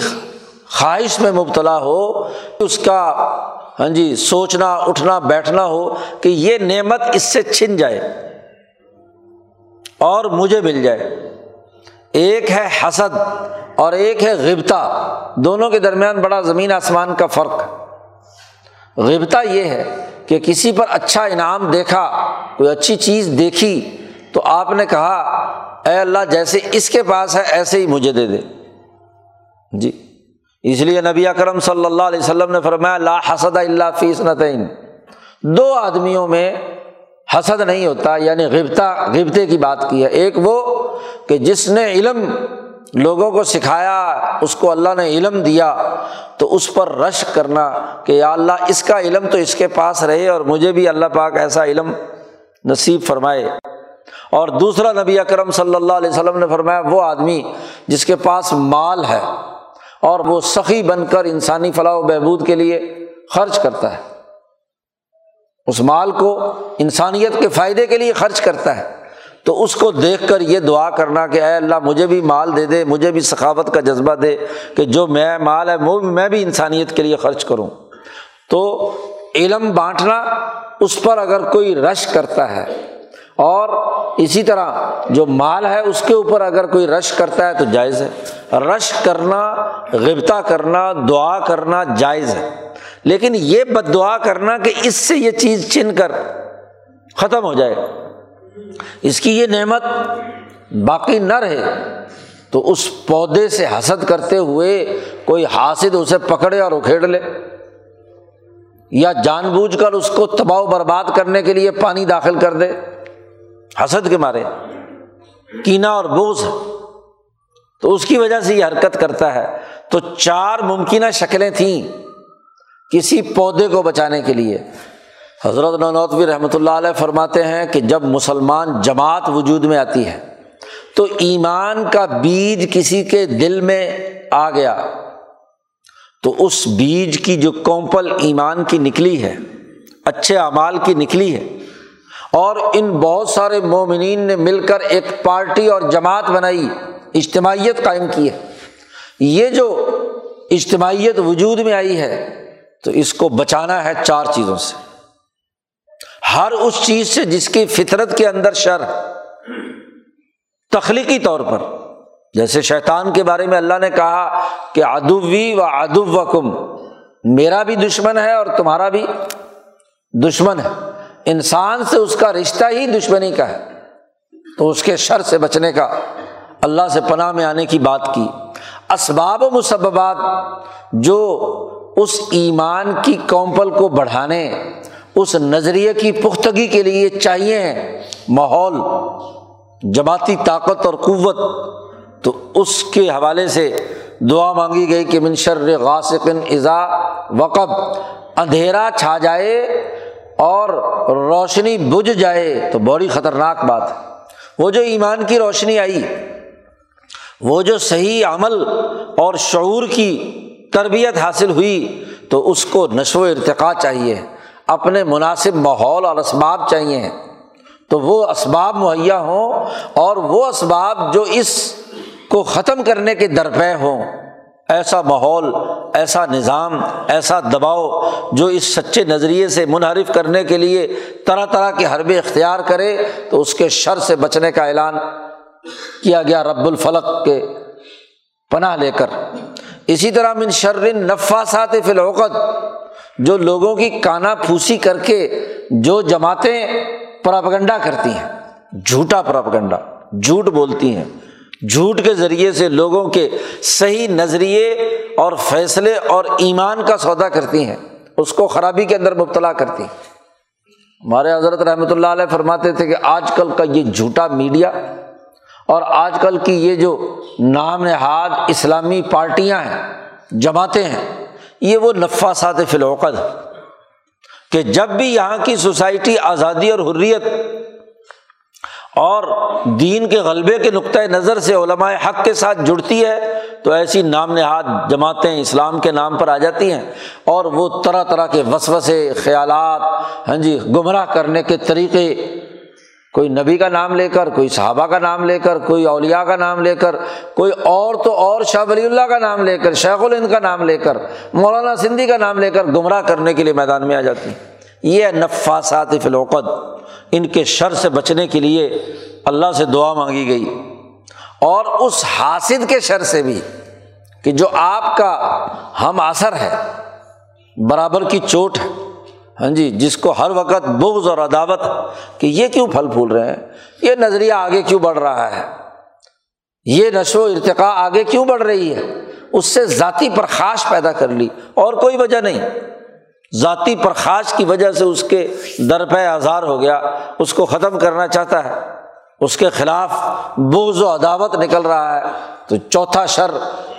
خواہش میں مبتلا ہو اس کا ہاں جی سوچنا، اٹھنا، بیٹھنا ہو کہ یہ نعمت اس سے چھن جائے اور مجھے مل جائے۔ ایک ہے حسد اور ایک ہے غبتا دونوں کے درمیان بڑا زمین آسمان کا فرق۔ غبتا یہ ہے کہ کسی پر اچھا انعام دیکھا، کوئی اچھی چیز دیکھی تو آپ نے کہا، اے اللہ، جیسے اس کے پاس ہے، ایسے ہی مجھے دے دے۔ جی۔ اس لیے نبی اکرم صلی اللہ علیہ وسلم نے فرمایا، لا حسد اللہ فیس نتعین دو آدمیوں میں حسد نہیں ہوتا یعنی غبتا غبتے کی بات کی ہے۔ ایک وہ کہ جس نے علم لوگوں کو سکھایا، اس کو اللہ نے علم دیا، تو اس پر رش کرنا کہ یا اللہ، اس کا علم تو اس کے پاس رہے اور مجھے بھی اللہ پاک ایسا علم نصیب فرمائے۔ اور دوسرا نبی اکرم صلی اللہ علیہ وسلم نے فرمایا، وہ آدمی جس کے پاس مال ہے اور وہ سخی بن کر انسانی فلاح و بہبود کے لیے خرچ کرتا ہے۔ اس مال کو انسانیت کے فائدے کے لیے خرچ کرتا ہے۔ تو اس کو دیکھ کر یہ دعا کرنا کہ اے اللہ مجھے بھی مال دے دے، مجھے بھی ثقافت کا جذبہ دے کہ جو میں مال ہے وہ میں بھی انسانیت کے لیے خرچ کروں۔ تو علم بانٹنا اس پر اگر کوئی رش کرتا ہے اور اسی طرح جو مال ہے اس کے اوپر اگر کوئی رش کرتا ہے تو جائز ہے۔ رش کرنا غبتا کرنا، دعا کرنا جائز ہے۔ لیکن یہ بد دعا کرنا کہ اس سے یہ چیز چن کر ختم ہو جائے۔ اس کی یہ نعمت باقی نہ رہے۔ تو اس پودے سے حسد کرتے ہوئے کوئی حاصل اسے پکڑے اور اکھیڑ لے۔ یا جان بوجھ کر اس کو تباہ برباد کرنے کے لیے پانی داخل کر دے۔ حسد کے مارے، کینا اور بوز۔ تو اس کی وجہ سے یہ حرکت کرتا ہے۔ تو چار ممکنہ شکلیں تھیں کسی پودے کو بچانے کے لیے۔ حضرت نوتوی رحمۃ اللہ علیہ فرماتے ہیں کہ جب مسلمان جماعت وجود میں آتی ہے، تو ایمان کا بیج کسی کے دل میں آ گیا۔ تو اس بیج کی جو کومپل ایمان کی نکلی ہے، اچھے اعمال کی نکلی ہے اور ان بہت سارے مومنین نے مل کر ایک پارٹی اور جماعت بنائی، اجتماعیت قائم کی ہے۔ یہ جو اجتماعیت وجود میں آئی ہے، تو اس کو بچانا ہے چار چیزوں سے۔ ہر اس چیز سے جس کی فطرت کے اندر شر، تخلیقی طور پر۔ جیسے شیطان کے بارے میں اللہ نے کہا کہ ادوی و ادو و کم میرا بھی دشمن ہے اور تمہارا بھی دشمن ہے۔ انسان سے اس کا رشتہ ہی دشمنی کا ہے۔ تو اس کے شر سے بچنے کا اللہ سے پناہ میں آنے کی بات کی۔ اسباب و مسبات جو اس ایمان کی کومپل کو بڑھانے، اس نظریے کی پختگی کے لیے چاہیے ماحول، جماعتی طاقت اور قوت، تو اس کے حوالے سے دعا مانگی گئی کہ منشر غاسقن ازا وقب، اندھیرا چھا جائے اور روشنی بجھ جائے تو بڑی خطرناک بات ہے۔ وہ جو ایمان کی روشنی آئی، وہ جو صحیح عمل اور شعور کی تربیت حاصل ہوئی، تو اس کو نشو و ارتقا چاہیے۔ اپنے مناسب ماحول اور اسباب چاہیے۔ تو وہ اسباب مہیا ہوں اور وہ اسباب جو اس کو ختم کرنے کے درپے ہوں۔ ایسا ماحول، ایسا نظام، ایسا دباؤ جو اس سچے نظریے سے منحرف کرنے کے لیے طرح طرح کے حربے اختیار کرے، تو اس کے شر سے بچنے کا اعلان کیا گیا رب الفلق کے پناہ لے کر۔ اسی طرح من شرن نفاسات فی الوقت جو لوگوں کی کانا پھوسی کر کے جو جماعتیں پراپگنڈا کرتی ہیں، جھوٹا پراپگنڈا، جھوٹ بولتی ہیں۔ جھوٹ کے ذریعے سے لوگوں کے صحیح نظریے اور فیصلے اور ایمان کا سودا کرتی ہیں۔ اس کو خرابی کے اندر مبتلا کرتی ہیں۔ ہمارے حضرت رحمۃ اللہ علیہ فرماتے تھے کہ آج کل کا یہ جھوٹا میڈیا اور آج کل کی یہ جو نام نہاد اسلامی پارٹیاں ہیں، جماعتیں ہیں، یہ وہ نفاسات فلوقت کہ جب بھی یہاں کی سوسائٹی آزادی اور حریت اور دین کے غلبے کے نقطۂ نظر سے علماء حق کے ساتھ جڑتی ہے، تو ایسی نام نہاد جماعتیں اسلام کے نام پر آ جاتی ہیں اور وہ طرح طرح کے وسوسے، خیالات ہاں جی گمراہ کرنے کے طریقے، کوئی نبی کا نام لے کر، کوئی صحابہ کا نام لے کر، کوئی اولیا کا نام لے کر، کوئی اور تو اور شاہ ولی اللہ کا نام لے کر، شیخ الند کا نام لے کر، مولانا سندھی کا نام لے کر گمراہ کرنے کے لیے میدان میں آ جاتی ہیں۔ یہ نفاسات فلوقت ان کے شر سے بچنے کے لیے اللہ سے دعا مانگی گئی۔ اور اس حاصد کے شر سے بھی کہ جو آپ کا ہم اثر ہے، برابر کی چوٹ ہے۔ ہاں جی جس کو ہر وقت بغض اور عداوت کہ یہ کیوں پھل پھول رہے ہیں؟ یہ نظریہ آگے کیوں بڑھ رہا ہے؟ یہ نشو و ارتقا آگے کیوں بڑھ رہی ہے؟ اس سے ذاتی پرخاش پیدا کر لی، اور کوئی وجہ نہیں۔ ذاتی پرخاش کی وجہ سے اس کے درپے آزار ہو گیا، اس کو ختم کرنا چاہتا ہے۔ اس کے خلاف بوز و عداوت نکل رہا ہے۔ تو چوتھا شر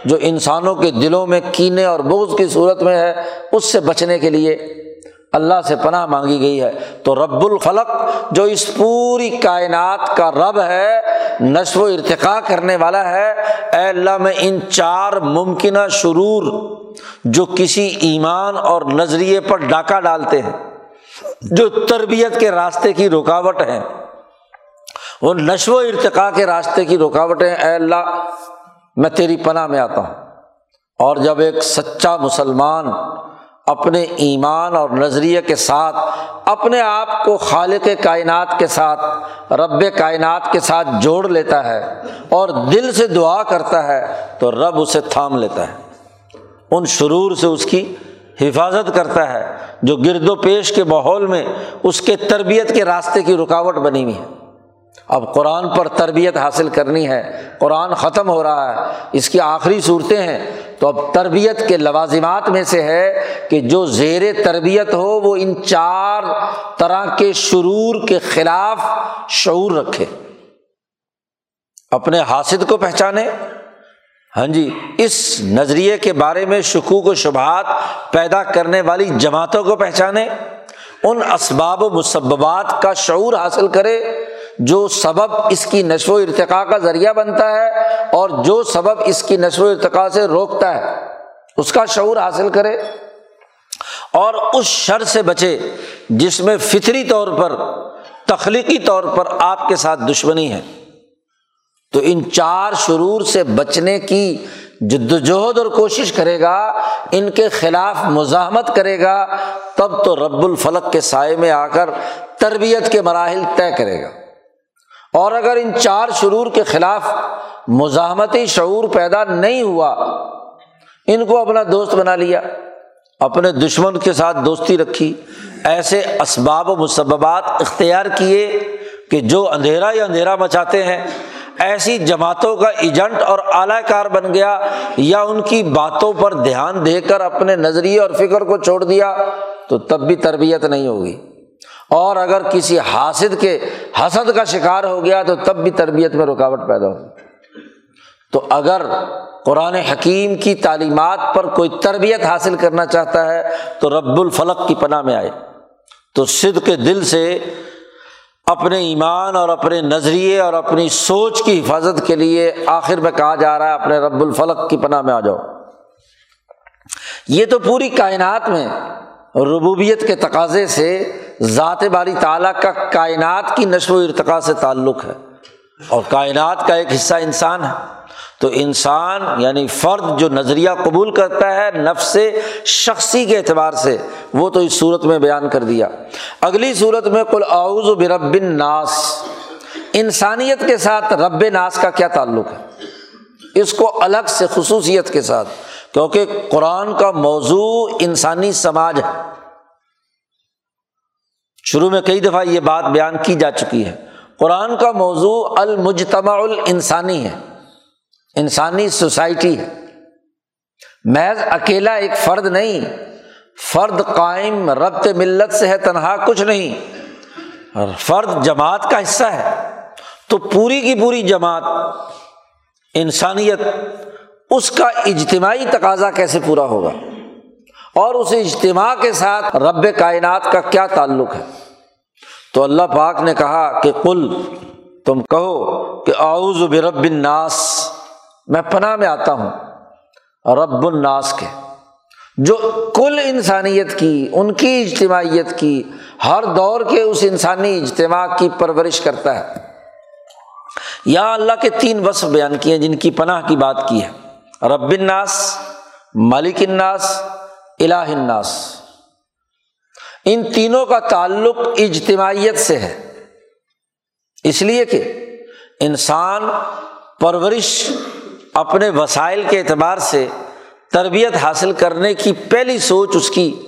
جو انسانوں کے دلوں میں کینے اور بوز کی صورت میں ہے، اس سے بچنے کے لیے اللہ سے پناہ مانگی گئی ہے۔ تو رب الخلق جو اس پوری کائنات کا رب ہے، نشو و ارتقا کرنے والا ہے، اے اللہ میں ان چار ممکنہ شرور جو کسی ایمان اور نظریے پر ڈاکہ ڈالتے ہیں، جو تربیت کے راستے کی رکاوٹ ہیں، وہ نشو و ارتقا کے راستے کی رکاوٹیں اے اللہ، میں تیری پناہ میں آتا ہوں۔ اور جب ایک سچا مسلمان اپنے ایمان اور نظریے کے ساتھ، اپنے آپ کو خالق کائنات کے ساتھ، رب کائنات کے ساتھ جوڑ لیتا ہے اور دل سے دعا کرتا ہے تو رب اسے تھام لیتا ہے۔ ان شرور سے اس کی حفاظت کرتا ہے جو گرد و پیش کے ماحول میں، اس کے تربیت کے راستے کی رکاوٹ بنی ہوئی ہے۔ اب قرآن پر تربیت حاصل کرنی ہے، قرآن ختم ہو رہا ہے، اس کی آخری صورتیں ہیں۔ تو اب تربیت کے لوازمات میں سے ہے کہ جو زیر تربیت ہو، وہ ان چار طرح کے شرور کے خلاف شعور رکھے۔ اپنے حاصل کو پہچانے۔ ہاں جی اس نظریے کے بارے میں شکوک و شبہات پیدا کرنے والی جماعتوں کو پہچانے۔ ان اسباب و مسبات کا شعور حاصل کرے۔ جو سبب اس کی نشو و ارتقاء کا ذریعہ بنتا ہے اور جو سبب اس کی نشو و ارتقاء سے روکتا ہے، اس کا شعور حاصل کرے اور اس شر سے بچے جس میں فطری طور پر، تخلیقی طور پر آپ کے ساتھ دشمنی ہے۔ تو ان چار شرور سے بچنے کی جد وجہد اور کوشش کرے گا، ان کے خلاف مزاحمت کرے گا، تب تو رب الفلق کے سائے میں آ کر تربیت کے مراحل طے کرے گا۔ اور اگر ان چار شرور کے خلاف مزاحمتی شعور پیدا نہیں ہوا، ان کو اپنا دوست بنا لیا، اپنے دشمن کے ساتھ دوستی رکھی، ایسے اسباب و مسبات اختیار کیے کہ جو اندھیرا یا اندھیرا مچاتے ہیں، ایسی جماعتوں کا ایجنٹ اور اعلی کار بن گیا یا ان کی باتوں پر دھیان دے کر اپنے نظریے اور فکر کو چھوڑ دیا، تو تب بھی تربیت نہیں ہوگی۔ اور اگر کسی حاسد کے حسد کا شکار ہو گیا تو تب بھی تربیت میں رکاوٹ پیدا ہو۔ تو اگر قرآن حکیم کی تعلیمات پر کوئی تربیت حاصل کرنا چاہتا ہے تو رب الفلق کی پناہ میں آئے۔ تو سدھ کے دل سے اپنے ایمان اور اپنے نظریے اور اپنی سوچ کی حفاظت کے لیے آخر میں کہا جا رہا ہے، اپنے رب الفلق کی پناہ میں آ جاؤ۔ یہ تو پوری کائنات میں ربوبیت کے تقاضے سے ذات باری تعالیٰ کا کائنات کی نشو و ارتقاء سے تعلق ہے۔ اور کائنات کا ایک حصہ انسان ہے۔ تو انسان یعنی فرد جو نظریہ قبول کرتا ہے نفس شخصی کے اعتبار سے، وہ تو اس صورت میں بیان کر دیا۔ اگلی صورت میں کل اعوذ برب ناس انسانیت کے ساتھ رب ناس کا کیا تعلق ہے؟ اس کو الگ سے خصوصیت کے ساتھ، کیونکہ قرآن کا موضوع انسانی سماج ہے۔ شروع میں کئی دفعہ یہ بات بیان کی جا چکی ہے۔ قرآن کا موضوع المجتمع الانسانی ہے۔ انسانی سوسائٹی ہے۔ محض اکیلا ایک فرد نہیں۔ فرد قائم، ربط ملت سے ہے، تنہا کچھ نہیں۔ فرد جماعت کا حصہ ہے۔ تو پوری کی پوری جماعت، انسانیت، اس کا اجتماعی تقاضا کیسے پورا ہوگا؟ اور اس اجتماع کے ساتھ رب کائنات کا کیا تعلق ہے؟ تو اللہ پاک نے کہا کہ کل تم کہو کہ آؤز برب الناس، میں پناہ میں آتا ہوں رب الناس کے، جو کل انسانیت کی، ان کی اجتماعیت کی، ہر دور کے اس انسانی اجتماع کی پرورش کرتا ہے۔ یا اللہ کے تین وصف بیان کیے جن کی پناہ کی بات کی ہے۔ رب الناس مالک الناس الہ الناس۔ ان تینوں کا تعلق اجتماعیت سے ہے۔ اس لیے کہ انسان پرورش اپنے وسائل کے اعتبار سے تربیت حاصل کرنے کی پہلی سوچ اس کی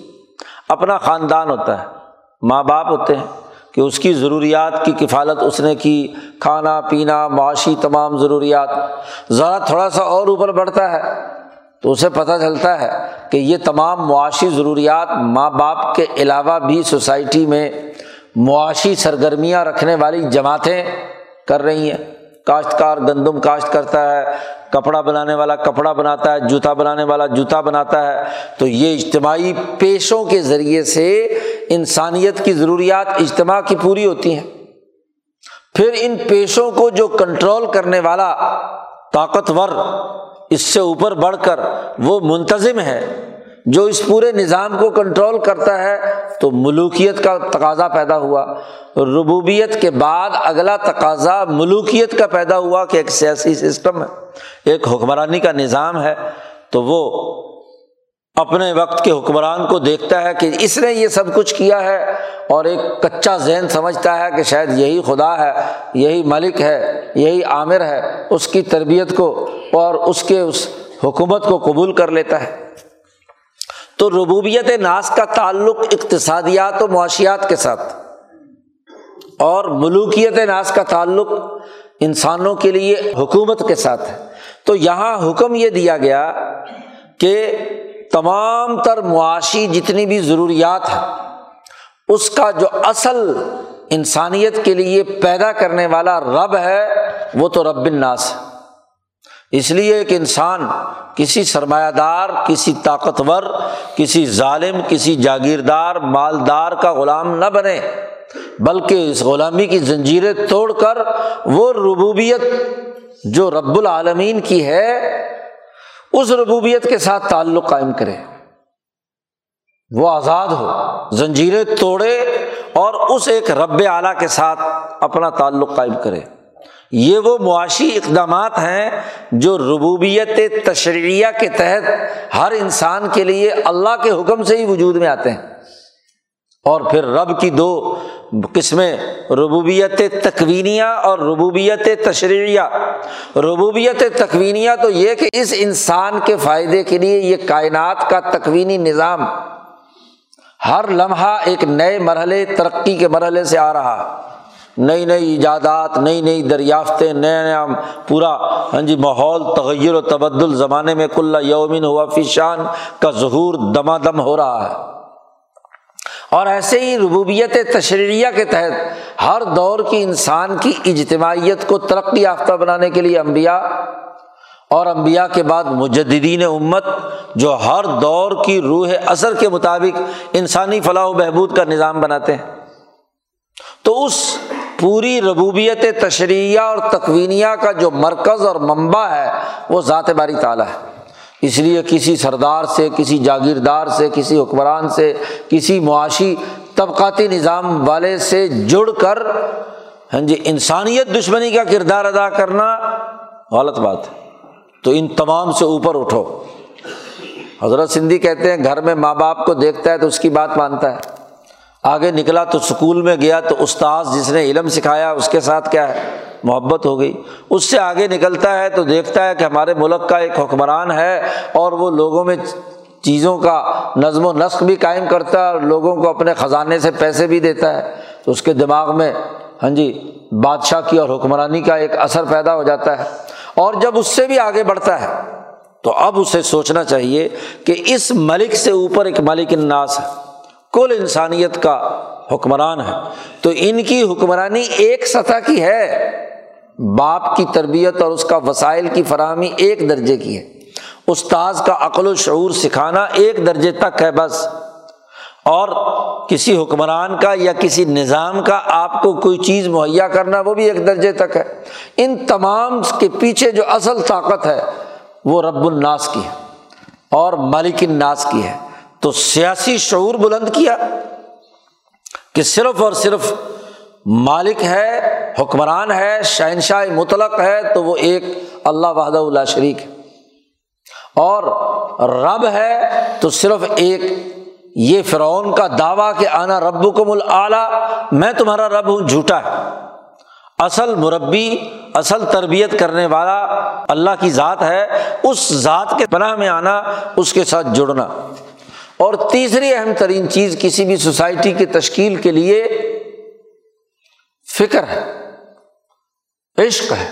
اپنا خاندان ہوتا ہے۔ ماں باپ ہوتے ہیں کہ اس کی ضروریات کی کفالت اس نے کی، کھانا، پینا، معاشی تمام ضروریات۔ ذرا تھوڑا سا اور اوپر بڑھتا ہے۔ تو اسے پتہ چلتا ہے کہ یہ تمام معاشی ضروریات ماں باپ کے علاوہ بھی سوسائٹی میں معاشی سرگرمیاں رکھنے والی جماعتیں کر رہی ہیں۔ کاشتکار گندم کاشت کرتا ہے، کپڑا بنانے والا کپڑا بناتا ہے، جوتا بنانے والا جوتا بناتا ہے۔ تو یہ اجتماعی پیشوں کے ذریعے سے انسانیت کی ضروریات اجتماع کی پوری ہوتی ہیں۔ پھر ان پیشوں کو جو کنٹرول کرنے والا طاقتور اس سے اوپر بڑھ کر وہ منتظم ہے، جو اس پورے نظام کو کنٹرول کرتا ہے، تو ملوکیت کا تقاضا پیدا ہوا۔ ربوبیت کے بعد اگلا تقاضا ملوکیت کا پیدا ہوا کہ ایک سیاسی سسٹم ہے، ایک حکمرانی کا نظام ہے، تو وہ اپنے وقت کے حکمران کو دیکھتا ہے کہ اس نے یہ سب کچھ کیا ہے اور ایک کچا ذہن سمجھتا ہے کہ شاید یہی خدا ہے، یہی ملک ہے، یہی عامر ہے۔ اس کی تربیت کو اور اس کے اس حکومت کو قبول کر لیتا ہے۔ تو ربوبیت ناس کا تعلق اقتصادیات و معاشیات کے ساتھ اور ملوکیت ناس کا تعلق انسانوں کے لیے حکومت کے ساتھ ہے۔ تو یہاں حکم یہ دیا گیا کہ تمام تر معاشی جتنی بھی ضروریات ہیں، اس کا جو اصل انسانیت کے لیے پیدا کرنے والا رب ہے، وہ تو رب الناس ہے۔ اس لیے ایک انسان کسی سرمایہ دار، کسی طاقتور، کسی ظالم، کسی جاگیردار، مالدار کا غلام نہ بنے، بلکہ اس غلامی کی زنجیریں توڑ کر وہ ربوبیت جو رب العالمین کی ہے اس ربوبیت کے ساتھ تعلق قائم کرے۔ وہ آزاد ہو، زنجیریں توڑے اور اس ایک رب اعلیٰ کے ساتھ اپنا تعلق قائم کرے۔ یہ وہ معاشی اقدامات ہیں جو ربوبیت تشریعہ کے تحت ہر انسان کے لیے اللہ کے حکم سے ہی وجود میں آتے ہیں۔ اور پھر رب کی دو قسمیں، ربوبیت تکوینیا اور ربوبیت تشریعیہ۔ ربوبیت تکوینیا تو یہ کہ اس انسان کے فائدے کے لیے یہ کائنات کا تکوینی نظام ہر لمحہ ایک نئے مرحلے، ترقی کے مرحلے سے آ رہا۔ نئی نئی ایجادات، نئی نئی دریافتیں، نیا نیا پورا ہاں جی ماحول، تغیر و تبدل زمانے میں کل یومن ہوا فیشان کا ظہور دما دم ہو رہا ہے۔ اور ایسے ہی ربوبیت تشریعہ کے تحت ہر دور کی انسان کی اجتماعیت کو ترقی یافتہ بنانے کے لیے امبیا اور امبیا کے بعد مجدین امت جو ہر دور کی روح اثر کے مطابق انسانی فلاح و بہبود کا نظام بناتے ہیں۔ تو اس پوری ربوبیت تشریعہ اور تقوینیہ کا جو مرکز اور منبع ہے وہ ذات باری تعالیٰ ہے۔ اس لیے کسی سردار سے، کسی جاگیردار سے، کسی حکمران سے، کسی معاشی طبقاتی نظام والے سے جڑ کر ہاں جی انسانیت دشمنی کا کردار ادا کرنا غلط بات ہے۔ تو ان تمام سے اوپر اٹھو۔ حضرت سندھی کہتے ہیں، گھر میں ماں باپ کو دیکھتا ہے تو اس کی بات مانتا ہے۔ آگے نکلا تو اسکول میں گیا تو استاذ جس نے علم سکھایا اس کے ساتھ کیا ہے؟ محبت ہو گئی۔ اس سے آگے نکلتا ہے تو دیکھتا ہے کہ ہمارے ملک کا ایک حکمران ہے اور وہ لوگوں میں چیزوں کا نظم و نسق بھی قائم کرتا ہے اور لوگوں کو اپنے خزانے سے پیسے بھی دیتا ہے۔ تو اس کے دماغ میں ہاں جی بادشاہ کی اور حکمرانی کا ایک اثر پیدا ہو جاتا ہے۔ اور جب اس سے بھی آگے بڑھتا ہے، تو اب اسے سوچنا چاہیے کہ اس ملک سے اوپر ایک ملک الناس ہے۔ کل انسانیت کا حکمران ہے۔ تو ان کی حکمرانی ایک سطح کی ہے۔ باپ کی تربیت اور اس کا وسائل کی فراہمی ایک درجے کی ہے۔ استاذ کا عقل و شعور سکھانا ایک درجے تک ہے بس۔ اور کسی حکمران کا یا کسی نظام کا آپ کو کوئی چیز مہیا کرنا وہ بھی ایک درجے تک ہے۔ ان تمام کے پیچھے جو اصل طاقت ہے وہ رب الناس کی ہے اور مالک الناس کی ہے۔ تو سیاسی شعور بلند کیا کہ صرف اور صرف مالک ہے حکمران ہے، شہنشاہ مطلق ہے، تو وہ ایک اللہ وحدہ اللہ شریک ہے۔ اور رب ہے، تو صرف ایک، یہ فرعون کا دعویٰ کہ آنا رب کو مل میں تمہارا رب ہوں، جھوٹا ہے۔ اصل مربی، اصل تربیت کرنے والا اللہ کی ذات ہے، اس ذات کے پناہ میں آنا، اس کے ساتھ جڑنا۔ اور تیسری اہم ترین چیز کسی بھی سوسائٹی کی تشکیل کے لیے فکر ہے۔ عشق ہے،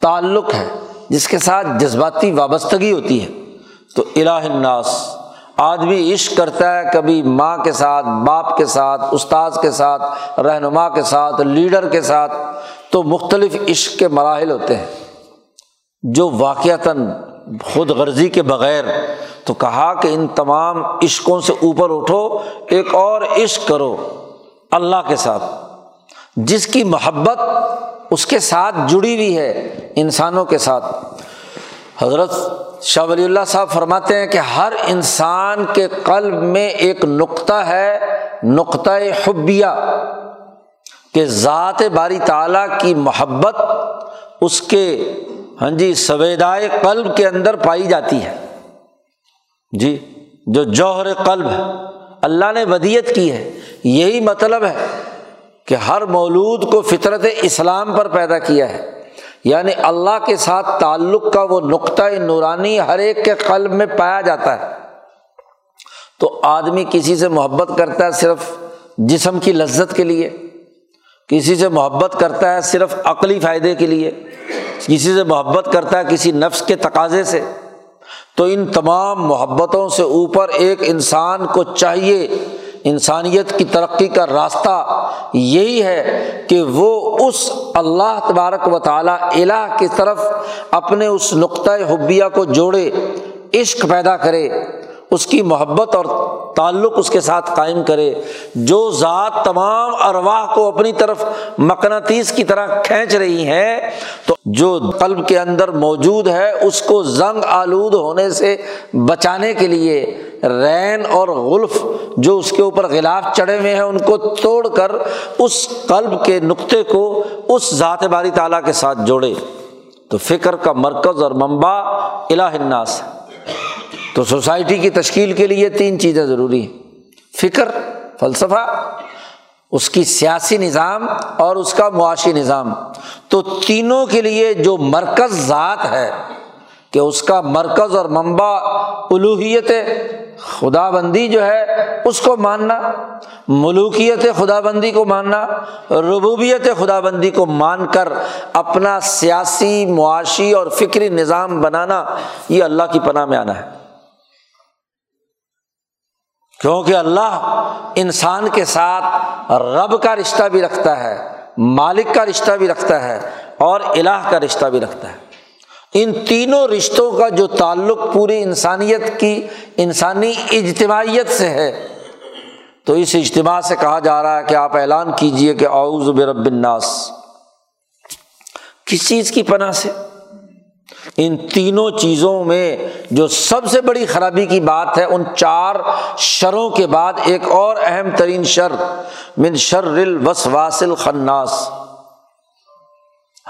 تعلق ہے، جس کے ساتھ جذباتی وابستگی ہوتی ہے۔ تو الہ الناس، آدمی عشق کرتا ہے کبھی ماں کے ساتھ، باپ کے ساتھ، استاذ کے ساتھ، رہنما کے ساتھ، لیڈر کے ساتھ۔ تو مختلف عشق کے مراحل ہوتے ہیں۔ جو واقعتاً خود غرضی کے بغیر، تو کہا کہ ان تمام عشقوں سے اوپر اٹھو، ایک اور عشق کرو، اللہ کے ساتھ۔ جس کی محبت اس کے ساتھ جڑی ہوئی ہے انسانوں کے ساتھ۔ حضرت شاہ ولی اللہ صاحب فرماتے ہیں کہ ہر انسان کے قلب میں ایک نقطہ ہے نقطۂ حبیہ، کہ ذات باری تعالیٰ کی محبت اس کے ہاں جی سویدائے قلب کے اندر پائی جاتی ہے۔ جی جو جوہر قلب ہے، اللہ نے ودیت کی ہے، یہی مطلب ہے۔ کہ ہر مولود کو فطرت اسلام پر پیدا کیا ہے۔ یعنی اللہ کے ساتھ تعلق کا وہ نقطۂ نورانی ہر ایک کے قلب میں پایا جاتا ہے۔ تو آدمی کسی سے محبت کرتا ہے صرف جسم کی لذت کے لیے، کسی سے محبت کرتا ہے صرف عقلی فائدے کے لیے، کسی سے محبت کرتا ہے کسی نفس کے تقاضے سے۔ تو ان تمام محبتوں سے اوپر ایک انسان کو چاہیے انسانیت کی ترقی کا راستہ یہی ہے کہ وہ اس اللہ تبارک و تعالیٰ الہ کی طرف اپنے اس نقطۂ حبیہ کو جوڑے، عشق پیدا کرے اس کی محبت اور تعلق اس کے ساتھ قائم کرے۔ جو ذات تمام ارواح کو اپنی طرف مقناطیس کی طرح کھینچ رہی ہیں تو جو قلب کے اندر موجود ہے، اس کو زنگ آلود ہونے سے بچانے کے لیے رین اور غلف جو اس کے اوپر غلاف چڑھے ہوئے ہیں، ان کو توڑ کر اس قلب کے نقطے کو اس ذات باری تعالیٰ کے ساتھ جوڑے۔ تو فکر کا مرکز اور منبع الہ الناس ہے۔ تو سوسائٹی کی تشکیل کے لیے تین چیزیں ضروری ہیں۔ فکر، فلسفہ، اس کی سیاسی نظام اور اس کا معاشی نظام۔ تو تینوں کے لیے جو مرکز ذات ہے کہ اس کا مرکز اور منبع الوحیت خدا بندی جو ہے، اس کو ماننا، ملوکیت خدا بندی کو ماننا، ربوبیت خدا بندی کو مان کر اپنا سیاسی، معاشی اور فکری نظام بنانا، یہ اللہ کی پناہ میں آنا ہے۔ کیونکہ اللہ انسان کے ساتھ رب کا رشتہ بھی رکھتا ہے، مالک کا رشتہ بھی رکھتا ہے اور الہ کا رشتہ بھی رکھتا ہے۔ ان تینوں رشتوں کا جو تعلق پوری انسانیت کی، انسانی اجتماعیت سے ہے۔ تو اس اجتماع سے کہا جا رہا ہے کہ آپ اعلان کیجیے کہ اعوذ برب الناس۔ کس چیز کی پناہ سے؟ ان تینوں چیزوں میں جو سب سے بڑی خرابی کی بات ہے، ان چار شروں کے بعد ایک اور اہم ترین شر، من شر الوسواس الخناس۔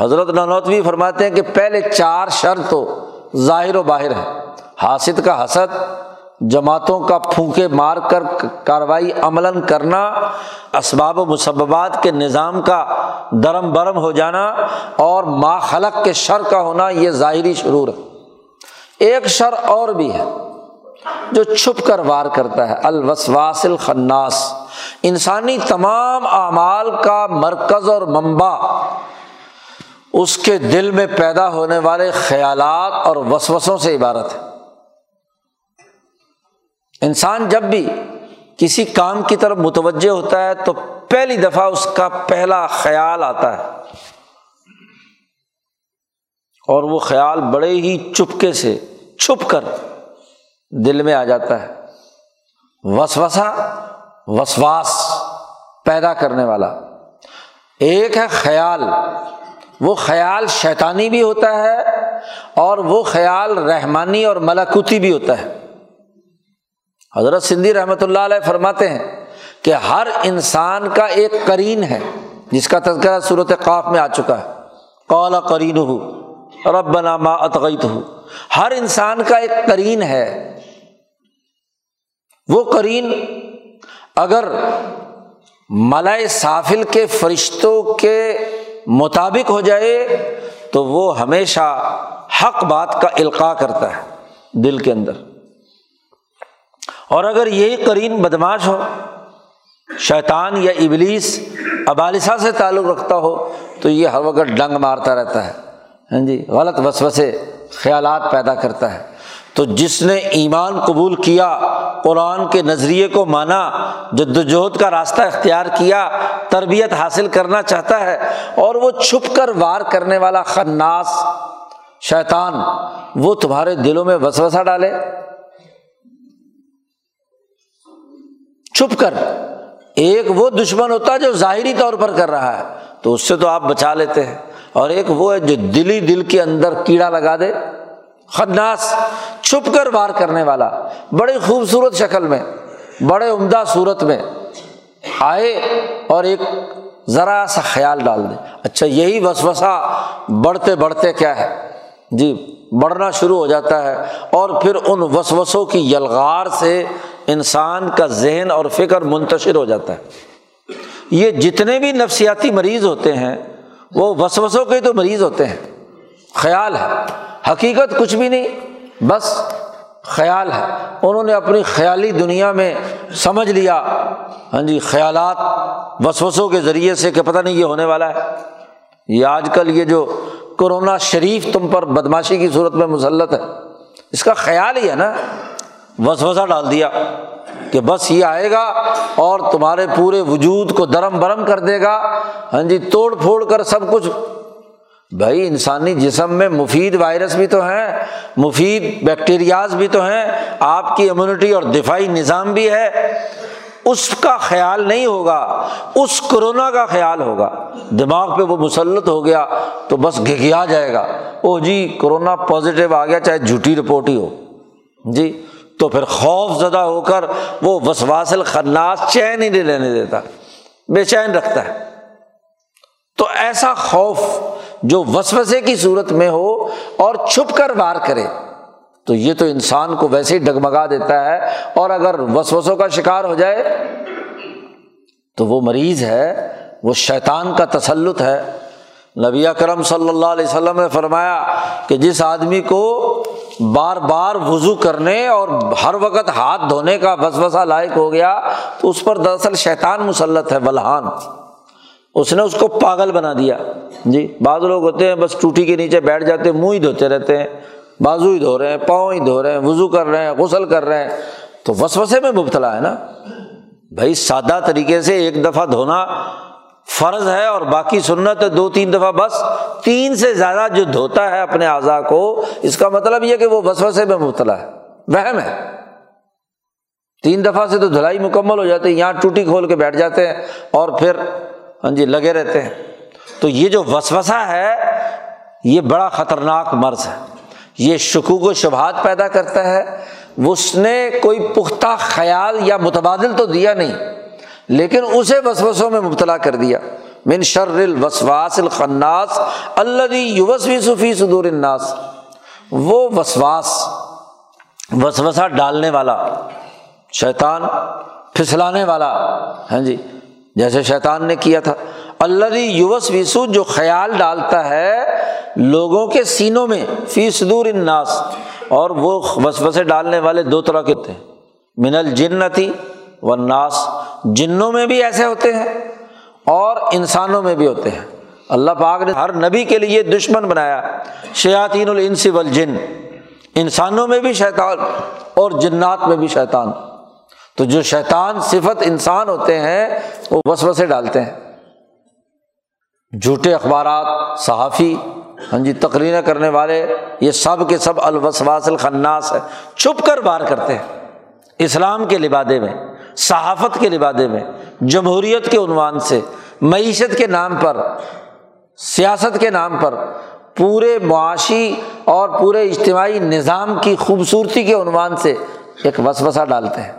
حضرت نانوتوی فرماتے ہیں کہ پہلے چار شر تو ظاہر و باہر ہے حاسد کا حسد جماعتوں کا پھونکے مار کر کاروائی عملاً کرنا، اسباب و مسبات کے نظام کا درم برم ہو جانا اور ما خلق کے شر کا ہونا، یہ ظاہری شرور ہے۔ ایک شر اور بھی ہے جو چھپ کر وار کرتا ہے، الوسواس الخناس۔ انسانی تمام اعمال کا مرکز اور منبع اس کے دل میں پیدا ہونے والے خیالات اور وسوسوں سے عبارت ہے۔ انسان جب بھی کسی کام کی طرف متوجہ ہوتا ہے تو پہلی دفعہ اس کا پہلا خیال آتا ہے اور وہ خیال بڑے ہی چپکے سے چھپ کر دل میں آ جاتا ہے۔ وسوسا وسواس پیدا کرنے والا۔ ایک ہے خیال، وہ خیال شیطانی بھی ہوتا ہے اور وہ خیال رحمانی اور ملاکوتی بھی ہوتا ہے۔ حضرت سندھی رحمۃ اللہ علیہ فرماتے ہیں کہ ہر انسان کا ایک کرین ہے، جس کا تذکرہ صورت قاف میں آ چکا ہے۔ قولا کرین ہو رب نامہ اتغیت ہو ہر انسان کا ایک کرین ہے۔ وہ کرین اگر ملائے سافل کے فرشتوں کے مطابق ہو جائے، تو وہ ہمیشہ حق بات کا القاع کرتا ہے دل کے اندر۔ اور اگر یہی کرین بدماش ہو، شیطان یا ابلیس ابالسا سے تعلق رکھتا ہو، تو یہ ہر وقت ڈنگ مارتا رہتا ہے۔ ہاں جی غلط وسوسے، خیالات پیدا کرتا ہے۔ تو جس نے ایمان قبول کیا، قرآن کے نظریے کو مانا جد وجہد کا راستہ اختیار کیا، تربیت حاصل کرنا چاہتا ہے، اور وہ چھپ کر وار کرنے والا خناس شیطان، وہ تمہارے دلوں میں وسوسہ ڈالے۔ چھپ کر۔ ایک وہ دشمن ہوتا ہے جو ظاہری طور پر کر رہا ہے، تو اس سے تو آپ بچا لیتے ہیں۔ اور ایک وہ ہے جو دلی دل کے اندر کیڑا لگا دے۔ خدناس چھپ کر وار کرنے والا۔ بڑی خوبصورت شکل میں، بڑے عمدہ صورت میں۔ آئے اور ایک ذرا سا خیال ڈال دے۔ اچھا یہی وسوسا بڑھتے بڑھتے کیا ہے؟ جی بڑھنا شروع ہو جاتا ہے۔ اور پھر ان وسوسوں کی یلغار سے انسان کا ذہن اور فکر منتشر ہو جاتا ہے۔ یہ جتنے بھی نفسیاتی مریض ہوتے ہیں، وہ وسوسوں کے تو مریض ہوتے ہیں۔ خیال ہے۔ حقیقت کچھ بھی نہیں۔ بس خیال ہے۔ انہوں نے اپنی خیالی دنیا میں سمجھ لیا۔ ہاں جی خیالات وسوسوں کے ذریعے سے کہ پتہ نہیں یہ ہونے والا ہے۔ یہ آج کل یہ جو کرونا شریف تم پر بدماشی کی صورت میں مسلط ہے، اس کا خیال ہی ہے نا۔ وسوسہ ڈال دیا کہ بس یہ آئے گا اور تمہارے پورے وجود کو درم برم کر دے گا۔ ہاں جی توڑ پھوڑ کر سب کچھ۔ بھائی، انسانی جسم میں مفید وائرس بھی تو ہیں، مفید بیکٹیریاز بھی تو ہیں، آپ کی امیونٹی اور دفاعی نظام بھی ہے۔ اس کا خیال نہیں ہوگا، اس کرونا کا خیال ہوگا۔ دماغ پہ وہ مسلط ہو گیا تو بس گھگیا جائے گا۔ او جی کرونا پازیٹیو آ گیا، چاہے جھوٹی رپورٹ ہی ہو۔ جی تو پھر خوف زدہ ہو کر وہ وسواسل خناس چین ہی نہیں لینے دیتا، بے چین رکھتا ہے۔ تو ایسا خوف جو وسوسے کی صورت میں ہو اور چھپ کر وار کرے، تو یہ تو انسان کو ویسے ہی ڈگمگا دیتا ہے۔ اور اگر وسوسوں کا شکار ہو جائے، تو وہ مریض ہے، وہ شیطان کا تسلط ہے۔ نبی کرم صلی اللہ علیہ وسلم نے فرمایا کہ جس آدمی کو بار بار وضو کرنے اور ہر وقت ہاتھ دھونے کا بس بسا لائق ہو گیا تو اس پر دراصل شیطان مسلط ہے بلحان اس نے اس کو پاگل بنا دیا۔ جی بعض لوگ ہوتے ہیں بس ٹوٹی کے نیچے بیٹھ جاتے ہیں، منہ ہی دھوتے رہتے ہیں۔ بازو ہی دھو رہے ہیں، پاؤں ہی دھو رہے ہیں، وضو کر رہے ہیں، غسل کر رہے ہیں۔ تو وسوسے میں مبتلا ہے نا۔ بھائی، سادہ طریقے سے ایک دفعہ دھونا فرض ہے اور باقی سنت ہے دو تین دفعہ بس تین سے زیادہ جو دھوتا ہے اپنے اعضا کو، اس کا مطلب یہ کہ وہ وسوسے میں مبتلا ہے، وہم ہے۔ تین دفعہ سے تو دھلائی مکمل ہو جاتی ہے، یہاں ٹوٹی کھول کے بیٹھ جاتے ہیں اور پھر ہاں جی لگے رہتے ہیں۔ تو یہ جو وسوسا ہے، یہ بڑا خطرناک مرض ہے۔ یہ شکوک و شبہات پیدا کرتا ہے۔ اس نے کوئی پختہ خیال یا متبادل تو دیا نہیں۔ لیکن اسے وسوسوں میں مبتلا کر دیا۔ من شر الوسواس الخناس اللہ یوسوی صفی صدور الناس۔ وہ وسواس وسوسا ڈالنے والا، شیطان پھسلانے والا۔ ہاں جی جیسے شیطان نے کیا تھا۔ اللہ یوس ویسو جو خیال ڈالتا ہے لوگوں کے سینوں میں فی صدور الناس۔ اور وہ وسوسے ڈالنے والے دو طرح کے ہوتے ہیں۔ من الجنتی و ناس جنوں میں بھی ایسے ہوتے ہیں اور انسانوں میں بھی ہوتے ہیں۔ اللہ پاک نے ہر نبی کے لیے دشمن بنایا۔ شیاطین الانس والجن، انسانوں میں بھی شیطان اور جنات میں بھی شیطان۔ تو جو شیطان صفت انسان ہوتے ہیں، وہ وسوسے ڈالتے ہیں۔ جھوٹے اخبارات، صحافی ہاں جی تقریریں کرنے والے، یہ سب کے سب الوسواس الخناس ہے چھپ کر بار کرتے ہیں۔ اسلام کے لبادے میں۔ صحافت کے لبادے میں، جمہوریت کے عنوان سے، معیشت کے نام پر، سیاست کے نام پر پورے معاشی اور پورے اجتماعی نظام کی خوبصورتی کے عنوان سے ایک وسوسہ ڈالتے ہیں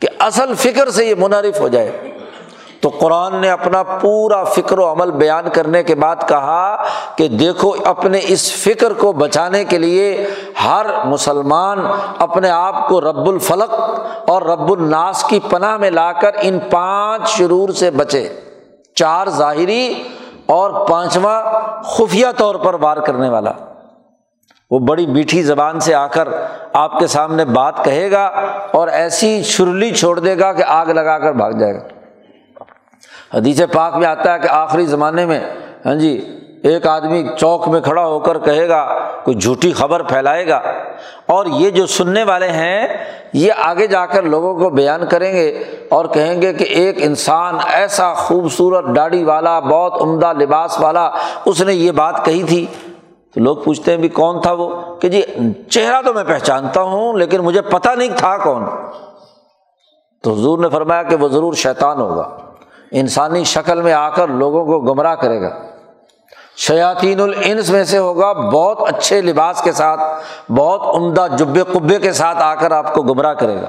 کہ اصل فکر سے یہ منعرف ہو جائے۔ تو قرآن نے اپنا پورا فکر و عمل بیان کرنے کے بعد کہا کہ دیکھو اپنے اس فکر کو بچانے کے لیے ہر مسلمان اپنے آپ کو رب الفلق اور رب الناس کی پناہ میں لا کر ان پانچ شرور سے بچے۔ چار ظاہری اور پانچواں خفیہ طور پر وار کرنے والا۔ وہ بڑی میٹھی زبان سے آ کر آپ کے سامنے بات کہے گا اور ایسی چھرلی چھوڑ دے گا کہ آگ لگا کر بھاگ جائے گا۔ حدیث پاک میں آتا ہے کہ آخری زمانے میں ہاں جی ایک آدمی چوک میں کھڑا ہو کر کہے گا، کوئی جھوٹی خبر پھیلائے گا۔ اور یہ جو سننے والے ہیں، یہ آگے جا کر لوگوں کو بیان کریں گے اور کہیں گے کہ ایک انسان ایسا خوبصورت ڈاڑی والا، بہت عمدہ لباس والا، اس نے یہ بات کہی تھی۔ تو لوگ پوچھتے ہیں بھی کون تھا وہ؟ کہ جی چہرہ تو میں پہچانتا ہوں، لیکن مجھے پتہ نہیں تھا کون۔ تو حضور نے فرمایا کہ وہ ضرور شیطان ہوگا۔ انسانی شکل میں آ کر لوگوں کو گمراہ کرے گا۔ شیاطین الانس میں سے ہوگا بہت اچھے لباس کے ساتھ، بہت عمدہ جب قبے کے ساتھ آ کر آپ کو گمراہ کرے گا۔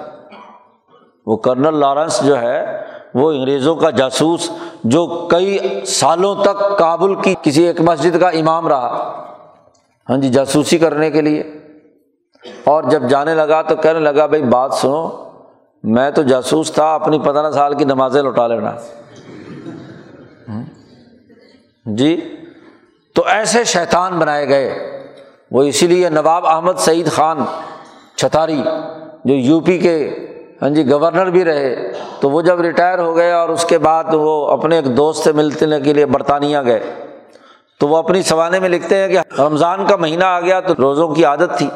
وہ کرنل لارنس جو ہے، وہ انگریزوں کا جاسوس جو کئی سالوں تک کابل کی کسی ایک مسجد کا امام رہا۔ ہاں جی جاسوسی کرنے کے لیے۔ اور جب جانے لگا تو کہنے لگا، بھائی بات سنو، میں تو جاسوس تھا، اپنی پندرہ سال کی نمازیں لوٹا لینا۔ جی؟ تو ایسے شیطان بنائے گئے، وہ اسی لیے نواب احمد سعید خان چھتاری، جو یو پی کے ہاں جی گورنر بھی رہے، تو وہ جب ریٹائر ہو گئے اور اس کے بعد وہ اپنے ایک دوست سے ملنے کے لیے برطانیہ گئے، تو وہ اپنی سوانے میں لکھتے ہیں کہ رمضان کا مہینہ آ گیا تو روزوں کی عادت تھی۔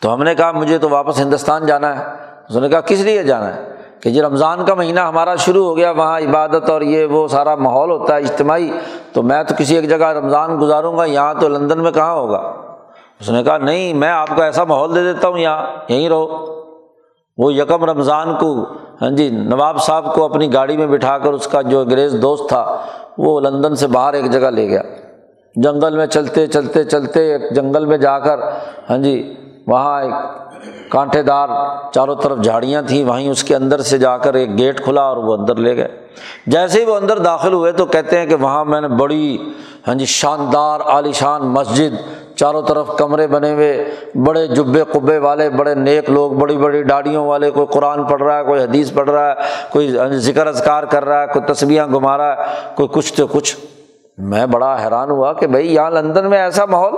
تو ہم نے کہا مجھے تو واپس ہندوستان جانا ہے۔ اس نے کہا کس لیے جانا ہے؟ کہ جی رمضان کا مہینہ ہمارا شروع ہو گیا، وہاں عبادت اور یہ وہ سارا ماحول ہوتا ہے اجتماعی، تو میں تو کسی ایک جگہ رمضان گزاروں گا، یہاں تو لندن میں کہاں ہوگا؟ اس نے کہا، نہیں، میں آپ کو ایسا ماحول دے دیتا ہوں، یہاں، یہیں رہو۔ وہ یکم رمضان کو ہاں جی نواب صاحب کو اپنی گاڑی میں بٹھا کر اس کا جو انگریز دوست تھا، وہ لندن سے باہر ایک جگہ لے گیا۔ جنگل میں چلتے چلتے چلتے ایک جنگل میں جا کر ہاں جی وہاں ایک کانٹے دار چاروں طرف جھاڑیاں تھیں، وہیں اس کے اندر سے جا کر ایک گیٹ کھلا اور وہ اندر لے گئے۔ جیسے ہی وہ اندر داخل ہوئے تو کہتے ہیں کہ وہاں میں نے بڑی ہاں جی شاندار عالیشان مسجد، چاروں طرف کمرے بنے ہوئے، بڑے جبے قبے والے، بڑے نیک لوگ، بڑی بڑی ڈاڑیوں والے، کوئی قرآن پڑھ رہا ہے، کوئی حدیث پڑھ رہا ہے، کوئی ہاں جی، ذکر اذکار کر رہا ہے، کوئی تصویاں گھما رہا ہے، کوئی کچھ تو کچھ۔ میں بڑا حیران ہوا کہ بھائی یہاں لندن میں ایسا ماحول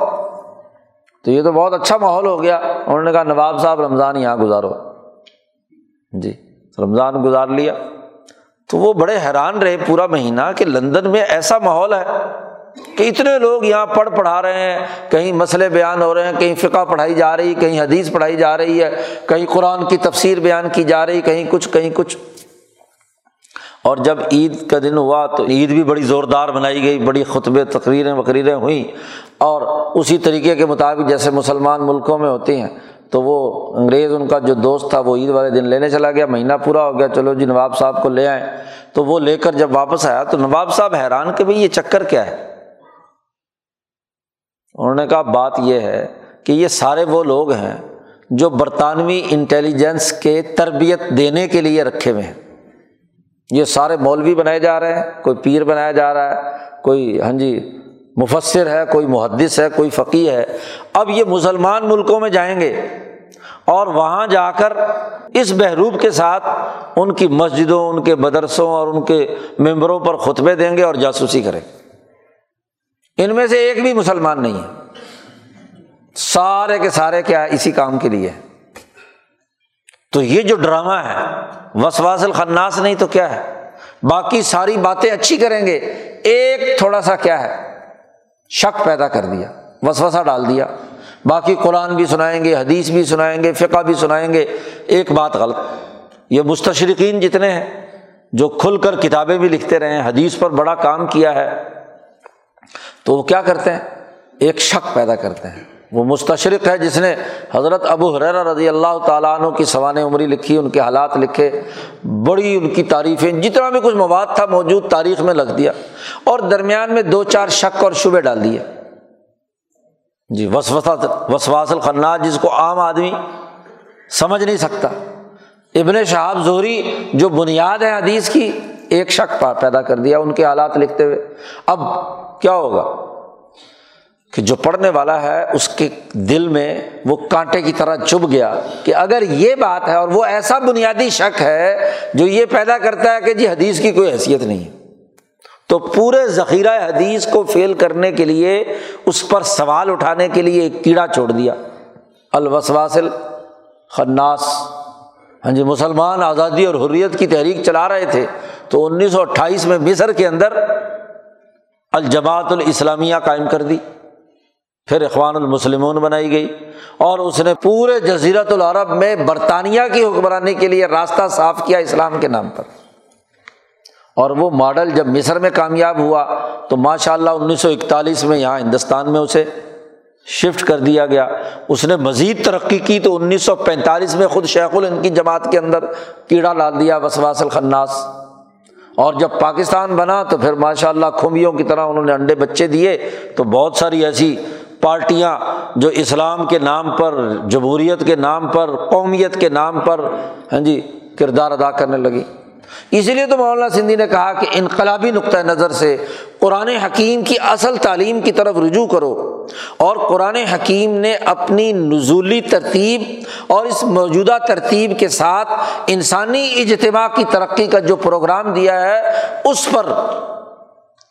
تو یہ تو بہت اچھا ماحول ہو گیا۔ انہوں نے کہا، نواب صاحب، رمضان یہاں گزارو۔ جی رمضان گزار لیا۔ تو وہ بڑے حیران رہے پورا مہینہ کہ لندن میں ایسا ماحول ہے کہ اتنے لوگ یہاں پڑھ پڑھا رہے ہیں۔ کہیں مسئلے بیان ہو رہے ہیں، کہیں فقہ پڑھائی جا رہی، کہیں حدیث پڑھائی جا رہی ہے، کہیں قرآن کی تفسیر بیان کی جا رہی، کہیں کچھ کہیں کچھ۔ اور جب عید کا دن ہوا تو عید بھی بڑی زوردار بنائی گئی، بڑی خطبے، تقریریں، وقریریں ہوئیں۔ اور اسی طریقے کے مطابق جیسے مسلمان ملکوں میں ہوتی ہیں، تو وہ انگریز ان کا جو دوست تھا، وہ عید والے دن لینے چلا گیا، مہینہ پورا ہو گیا، چلو جی نواب صاحب کو لے آئیں۔ تو وہ لے کر جب واپس آیا تو نواب صاحب حیران کہ بھائی یہ چکر کیا ہے؟ انہوں نے کہا، بات یہ ہے کہ یہ سارے وہ لوگ ہیں جو برطانوی انٹیلیجنس کے تربیت دینے کے لیے رکھے ہوئے ہیں۔ یہ سارے مولوی بنائے جا رہے ہیں، کوئی پیر بنایا جا رہا ہے، کوئی ہاں جی مفصر ہے، کوئی محدث ہے، کوئی فقی ہے۔ اب یہ مسلمان ملکوں میں جائیں گے اور وہاں جا کر اس بحروب کے ساتھ ان کی مسجدوں، ان کے مدرسوں اور ان کے ممبروں پر خطبے دیں گے اور جاسوسی کریں ان میں سے ایک بھی مسلمان نہیں ہے۔ سارے کے سارے کیا ہے، اسی کام کے لیے تو یہ جو ڈرامہ ہے، وسواس الخناس نہیں تو کیا ہے؟ باقی ساری باتیں اچھی کریں گے۔ ایک تھوڑا سا کیا ہے، شک پیدا کر دیا وسوسا ڈال دیا۔ باقی قرآن بھی سنائیں گے، حدیث بھی سنائیں گے، فقہ بھی سنائیں گے۔ ایک بات غلط، یہ مستشرقین جتنے ہیں، جو کھل کر کتابیں بھی لکھتے رہے ہیں، حدیث پر بڑا کام کیا ہے، تو وہ کیا کرتے ہیں؟ ایک شک پیدا کرتے ہیں۔ وہ مستشرق ہے جس نے حضرت ابو حریر رضی اللہ تعالیٰ عنہ کی سوانح عمری لکھی، ان کے حالات لکھے، بڑی ان کی تعریفیں، جتنا بھی کچھ مواد تھا موجود تاریخ میں لکھ دیا اور درمیان میں دو چار شک اور شبے ڈال دیا جی وسوسا وسواس الخناس، جس کو عام آدمی سمجھ نہیں سکتا۔ ابن شہاب زہری جو بنیاد ہے حدیث کی، ایک شک پیدا کر دیا ان کے حالات لکھتے ہوئے۔ اب کیا ہوگا؟ کہ جو پڑھنے والا ہے اس کے دل میں وہ کانٹے کی طرح چبھ گیا کہ اگر یہ بات ہے اور وہ ایسا بنیادی شک ہے جو یہ پیدا کرتا ہے کہ جی حدیث کی کوئی حیثیت نہیں ہے۔ تو پورے ذخیرہ حدیث کو فیل کرنے کے لیے، اس پر سوال اٹھانے کے لیے ایک کیڑا چھوڑ دیا۔ الوسواسل خناس۔ ہاں جی مسلمان آزادی اور حریت کی تحریک چلا رہے تھے۔ تو انیس سو اٹھائیس میں مصر کے اندر الجماعت الاسلامیہ قائم کر دی۔ پھر اخوان المسلمون بنائی گئی اور اس نے پورے جزیرت العرب میں برطانیہ کی حکمرانی کے لیے راستہ صاف کیا اسلام کے نام پر۔ اور وہ ماڈل جب مصر میں کامیاب ہوا تو ماشاء اللہ انیس سو اکتالیس میں یہاں ہندوستان میں اسے شفٹ کر دیا گیا۔ اس نے مزید ترقی کی تو انیس سو پینتالیس میں خود شیخ الند کی جماعت کے اندر کیڑا ڈال دیا، وسواس الخناس۔ اور جب پاکستان بنا تو پھر ماشاء اللہ کھمبیوں کی طرح انہوں نے انڈے بچے دیے تو بہت ساری ایسی پارٹیاں جو اسلام کے نام پر، جمہوریت کے نام پر، قومیت کے نام پر ہاں جی کردار ادا کرنے لگی۔ اسی لیے تو مولانا سندھی نے کہا کہ انقلابی نقطۂ نظر سے قرآن حکیم کی اصل تعلیم کی طرف رجوع کرو اور قرآن حکیم نے اپنی نزولی ترتیب اور اس موجودہ ترتیب کے ساتھ انسانی اجتماع کی ترقی کا جو پروگرام دیا ہے، اس پر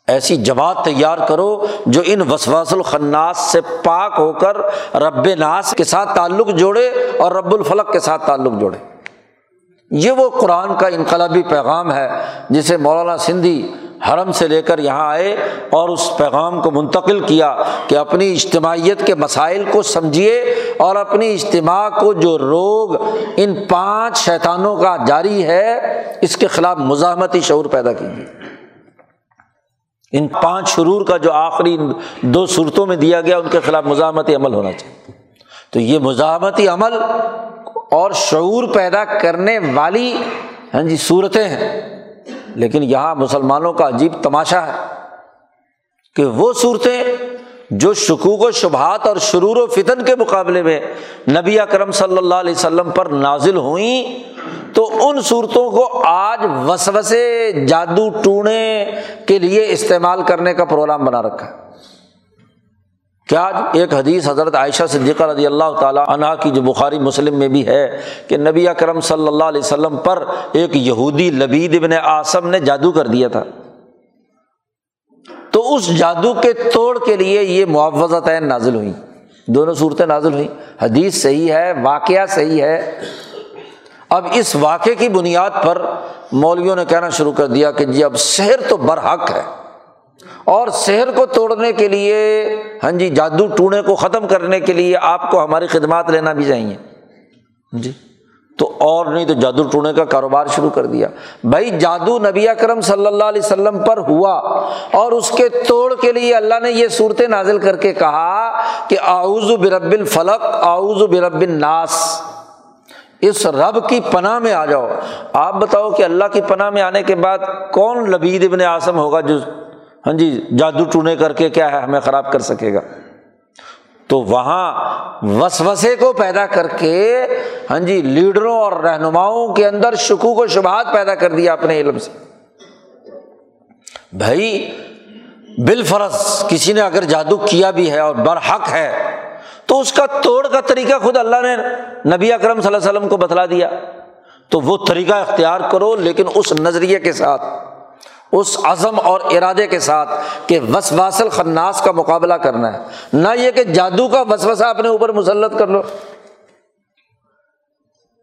ایسی جماعت تیار کرو جو ان وسواس الخناس سے پاک ہو کر رب ناس کے ساتھ تعلق جوڑے اور رب الفلق کے ساتھ تعلق جوڑے۔ یہ وہ قرآن کا انقلابی پیغام ہے جسے مولانا سندھی حرم سے لے کر یہاں آئے اور اس پیغام کو منتقل کیا کہ اپنی اجتماعیت کے مسائل کو سمجھیے اور اپنی اجتماع کو جو روگ ان پانچ شیطانوں کا جاری ہے اس کے خلاف مزاحمتی شعور پیدا کیجیے۔ ان پانچ شرور کا جو آخری دو صورتوں میں دیا گیا، ان کے خلاف مزاحمتی عمل ہونا چاہیے۔ تو یہ مزاحمتی عمل اور شعور پیدا کرنے والی ہاں جی صورتیں ہیں۔ لیکن یہاں مسلمانوں کا عجیب تماشا ہے کہ وہ صورتیں جو شکوک و شبہات اور شرور و فتن کے مقابلے میں نبی اکرم صلی اللہ علیہ وسلم پر نازل ہوئیں تو ان صورتوں کو آج وسوسے جادو ٹونے کے لیے استعمال کرنے کا پروگرام بنا رکھا ہے۔ کیا ایک حدیث حضرت عائشہ صدیقہ رضی اللہ تعالیٰ عنہ کی جو بخاری مسلم میں بھی ہے کہ نبی اکرم صلی اللہ علیہ وسلم پر ایک یہودی لبید ابن آسم نے جادو کر دیا تھا۔ تو اس جادو کے توڑ کے لیے یہ معوضت نازل ہوئی دونوں صورتیں نازل ہوئیں۔ حدیث صحیح ہے، واقعہ صحیح ہے۔ اب اس واقعے کی بنیاد پر مولویوں نے کہنا شروع کر دیا کہ جی اب شہر تو برحق ہے اور شہر کو توڑنے کے لیے ہاں جی جادو ٹونے کو ختم کرنے کے لیے آپ کو ہماری خدمات لینا بھی چاہیے۔ جی تو اور نہیں تو جادو ٹونے کا کاروبار شروع کر دیا۔ بھائی، جادو نبی اکرم صلی اللہ علیہ وسلم پر ہوا اور اس کے توڑ کے لیے اللہ نے یہ صورتیں نازل کر کے کہا کہ آؤز برب الفلق آؤز برب الناس۔ اس رب کی پناہ میں آ جاؤ۔ آپ بتاؤ کہ اللہ کی پناہ میں آنے کے بعد کون لبید ابن اعظم ہوگا جو ہاں جی جادو ٹونے کر کے کیا ہے، ہمیں خراب کر سکے گا۔ تو وہاں وسوسے کو پیدا کر کے ہاں جی لیڈروں اور رہنماؤں کے اندر شکوک و شبہات پیدا کر دیا اپنے علم سے۔ بھائی بال فرض کسی نے اگر جادو کیا بھی ہے اور برحق ہے تو اس کا توڑ کا طریقہ خود اللہ نے نبی اکرم صلی اللہ علیہ وسلم کو بتلا دیا۔ تو وہ طریقہ اختیار کرو، لیکن اس نظریے کے ساتھ، اس عزم اور ارادے کے ساتھ کہ وسواسل خناس کا مقابلہ کرنا ہے۔ نہ یہ کہ جادو کا وسوسہ اپنے اوپر مسلط کر لو۔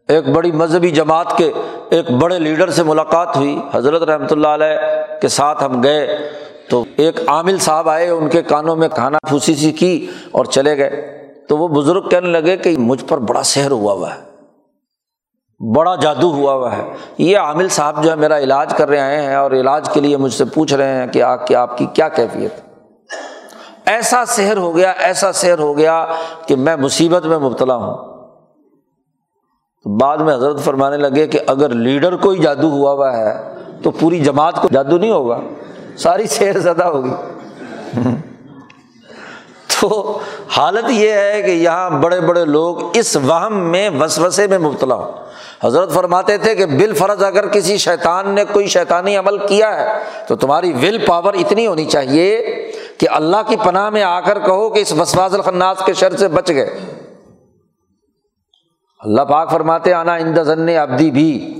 ایک بڑی مذہبی جماعت کے ایک بڑے لیڈر سے ملاقات ہوئی۔ حضرت رحمۃ اللہ علیہ کے ساتھ ہم گئے۔ تو ایک عامل صاحب آئے، ان کے کانوں میں کھانا پھوسی سی کی اور چلے گئے۔ تو وہ بزرگ کہنے لگے کہ مجھ پر بڑا سحر ہوا ہوا ہے، بڑا جادو ہوا ہوا ہے۔ یہ عامل صاحب جو ہے میرا علاج کر رہے آئے ہیں اور علاج کے لیے مجھ سے پوچھ رہے ہیں کہ آپ کی آپ کی کیا کیفیت؟ ایسا سحر ہو گیا، ایسا سحر ہو گیا کہ میں مصیبت میں مبتلا ہوں۔ بعد میں حضرت فرمانے لگے کہ اگر لیڈر کو ہی جادو ہوا ہوا ہے تو پوری جماعت کو جادو نہیں ہوگا، ساری سیر زدہ ہوگی۔ تو حالت یہ ہے کہ یہاں بڑے بڑے لوگ اس وہم میں وسوسے میں مبتلا ہوں۔ حضرت فرماتے تھے کہ بال فرض اگر کسی شیطان نے کوئی شیطانی عمل کیا ہے تو تمہاری ول پاور اتنی ہونی چاہیے کہ اللہ کی پناہ میں آ کر کہو کہ اس وسواز الخناس کے شر سے بچ گئے۔ اللہ پاک فرماتے آنا اند ابدی بھی۔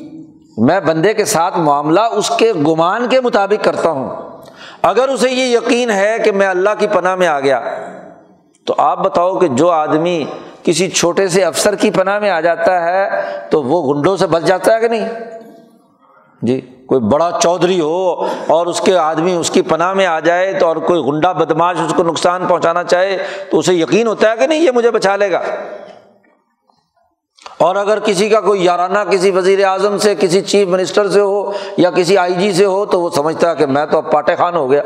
میں بندے کے ساتھ معاملہ اس کے گمان کے مطابق کرتا ہوں۔ اگر اسے یہ یقین ہے کہ میں اللہ کی پناہ میں آ گیا تو آپ بتاؤ کہ جو آدمی کسی چھوٹے سے افسر کی پناہ میں آ جاتا ہے تو وہ گنڈوں سے بچ جاتا ہے کہ نہیں؟ جی کوئی بڑا چودھری ہو اور اس کے آدمی اس کی پناہ میں آ جائے تو اور کوئی گنڈا بدماش اس کو نقصان پہنچانا چاہے تو اسے یقین ہوتا ہے کہ نہیں یہ مجھے بچا لے گا؟ اور اگر کسی کا کوئی یارانہ کسی وزیر اعظم سے، کسی چیف منسٹر سے ہو یا کسی آئی جی سے ہو تو وہ سمجھتا ہے کہ میں تو اب پاٹے خان ہو گیا۔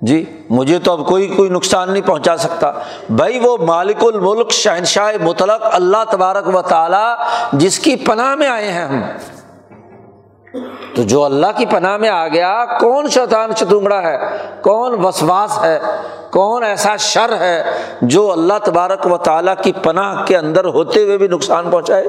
جی مجھے تو اب کوئی کوئی نقصان نہیں پہنچا سکتا۔ بھائی، وہ مالک الملک، شہنشاہ مطلق اللہ تبارک و تعالیٰ جس کی پناہ میں آئے ہیں ہم۔ تو جو اللہ کی پناہ میں آ گیا، کون شیطان شتونگڑا ہے؟ کون وسواس ہے؟ کون ایسا شر ہے جو اللہ تبارک و تعالیٰ کی پناہ کے اندر ہوتے ہوئے بھی نقصان پہنچائے؟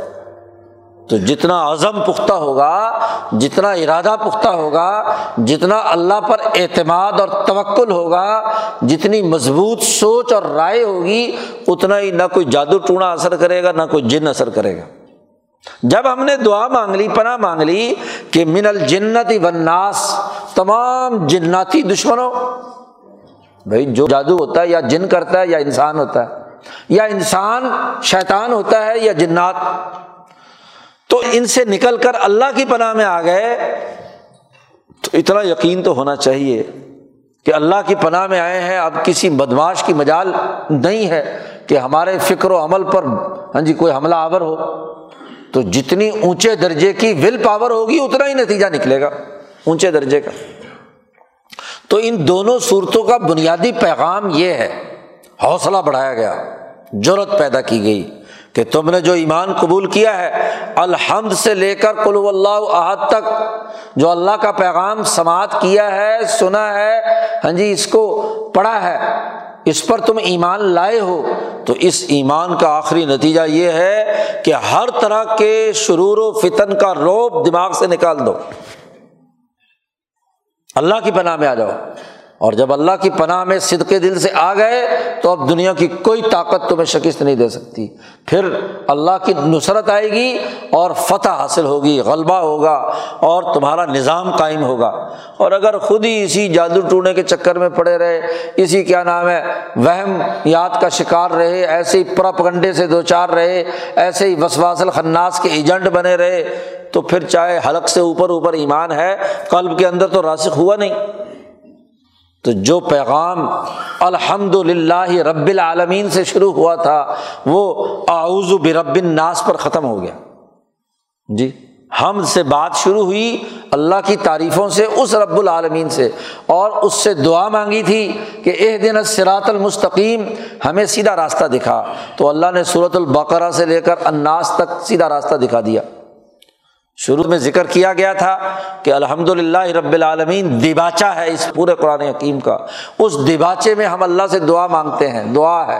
تو جتنا عزم پختہ ہوگا، جتنا ارادہ پختہ ہوگا، جتنا اللہ پر اعتماد اور توکل ہوگا، جتنی مضبوط سوچ اور رائے ہوگی، اتنا ہی نہ کوئی جادو ٹونا اثر کرے گا، نہ کوئی جن اثر کرے گا۔ جب ہم نے دعا مانگ لی، پناہ مانگ لی کہ من الجنت وناس تمام جناتی دشمنوں، بھائی جو جادو ہوتا ہے، یا جن کرتا ہے، یا انسان ہوتا ہے، یا انسان شیطان ہوتا ہے، یا جنات۔ تو ان سے نکل کر اللہ کی پناہ میں آ گئے، تو اتنا یقین تو ہونا چاہیے کہ اللہ کی پناہ میں آئے ہیں، اب کسی بدماش کی مجال نہیں ہے کہ ہمارے فکر و عمل پر ہاں جی کوئی حملہ آور ہو۔ تو جتنی اونچے درجے کی ول پاور ہوگی، اتنا ہی نتیجہ نکلے گا اونچے درجے کا۔ تو ان دونوں صورتوں کا بنیادی پیغام یہ ہے، حوصلہ بڑھایا گیا ضرورت پیدا کی گئی۔ کہ تم نے جو ایمان قبول کیا ہے، الحمد سے لے کر کلو اللہ احد تک، جو اللہ کا پیغام سماعت کیا ہے، سنا ہے ہاں جی اس کو پڑھا ہے، اس پر تم ایمان لائے ہو، تو اس ایمان کا آخری نتیجہ یہ ہے کہ ہر طرح کے شرور و فتن کا روب دماغ سے نکال دو۔ اللہ کی پناہ میں آ جاؤ۔ اور جب اللہ کی پناہ میں صدقے دل سے آ گئے تو اب دنیا کی کوئی طاقت تمہیں شکست نہیں دے سکتی۔ پھر اللہ کی نصرت آئے گی اور فتح حاصل ہوگی، غلبہ ہوگا اور تمہارا نظام قائم ہوگا۔ اور اگر خود ہی اسی جادو ٹونے کے چکر میں پڑے رہے، اسی کیا نام ہے، وہم یاد کا شکار رہے، ایسے ہی پرپ گنڈے سے دو چار رہے، ایسے ہی وسواس الخناس کے ایجنٹ بنے رہے، تو پھر چاہے حلق سے اوپر اوپر ایمان ہے، قلب کے اندر تو راسک ہوا نہیں۔ تو جو پیغام الحمد للہ رب العالمین سے شروع ہوا تھا، وہ آؤز برب الناس پر ختم ہو گیا۔ جی ہم سے بات شروع ہوئی اللہ کی تعریفوں سے، اس رب العالمین سے۔ اور اس سے دعا مانگی تھی کہ اح دن سرات المستقیم، ہمیں سیدھا راستہ دکھا۔ تو اللہ نے صورت البقرہ سے لے کر اناس تک سیدھا راستہ دکھا دیا۔ شروع میں ذکر کیا گیا تھا کہ الحمد للہ رب العالمین دباچا ہے اس پورے قرآن حکیم کا۔ اس دباچے میں ہم اللہ سے دعا مانگتے ہیں، دعا ہے۔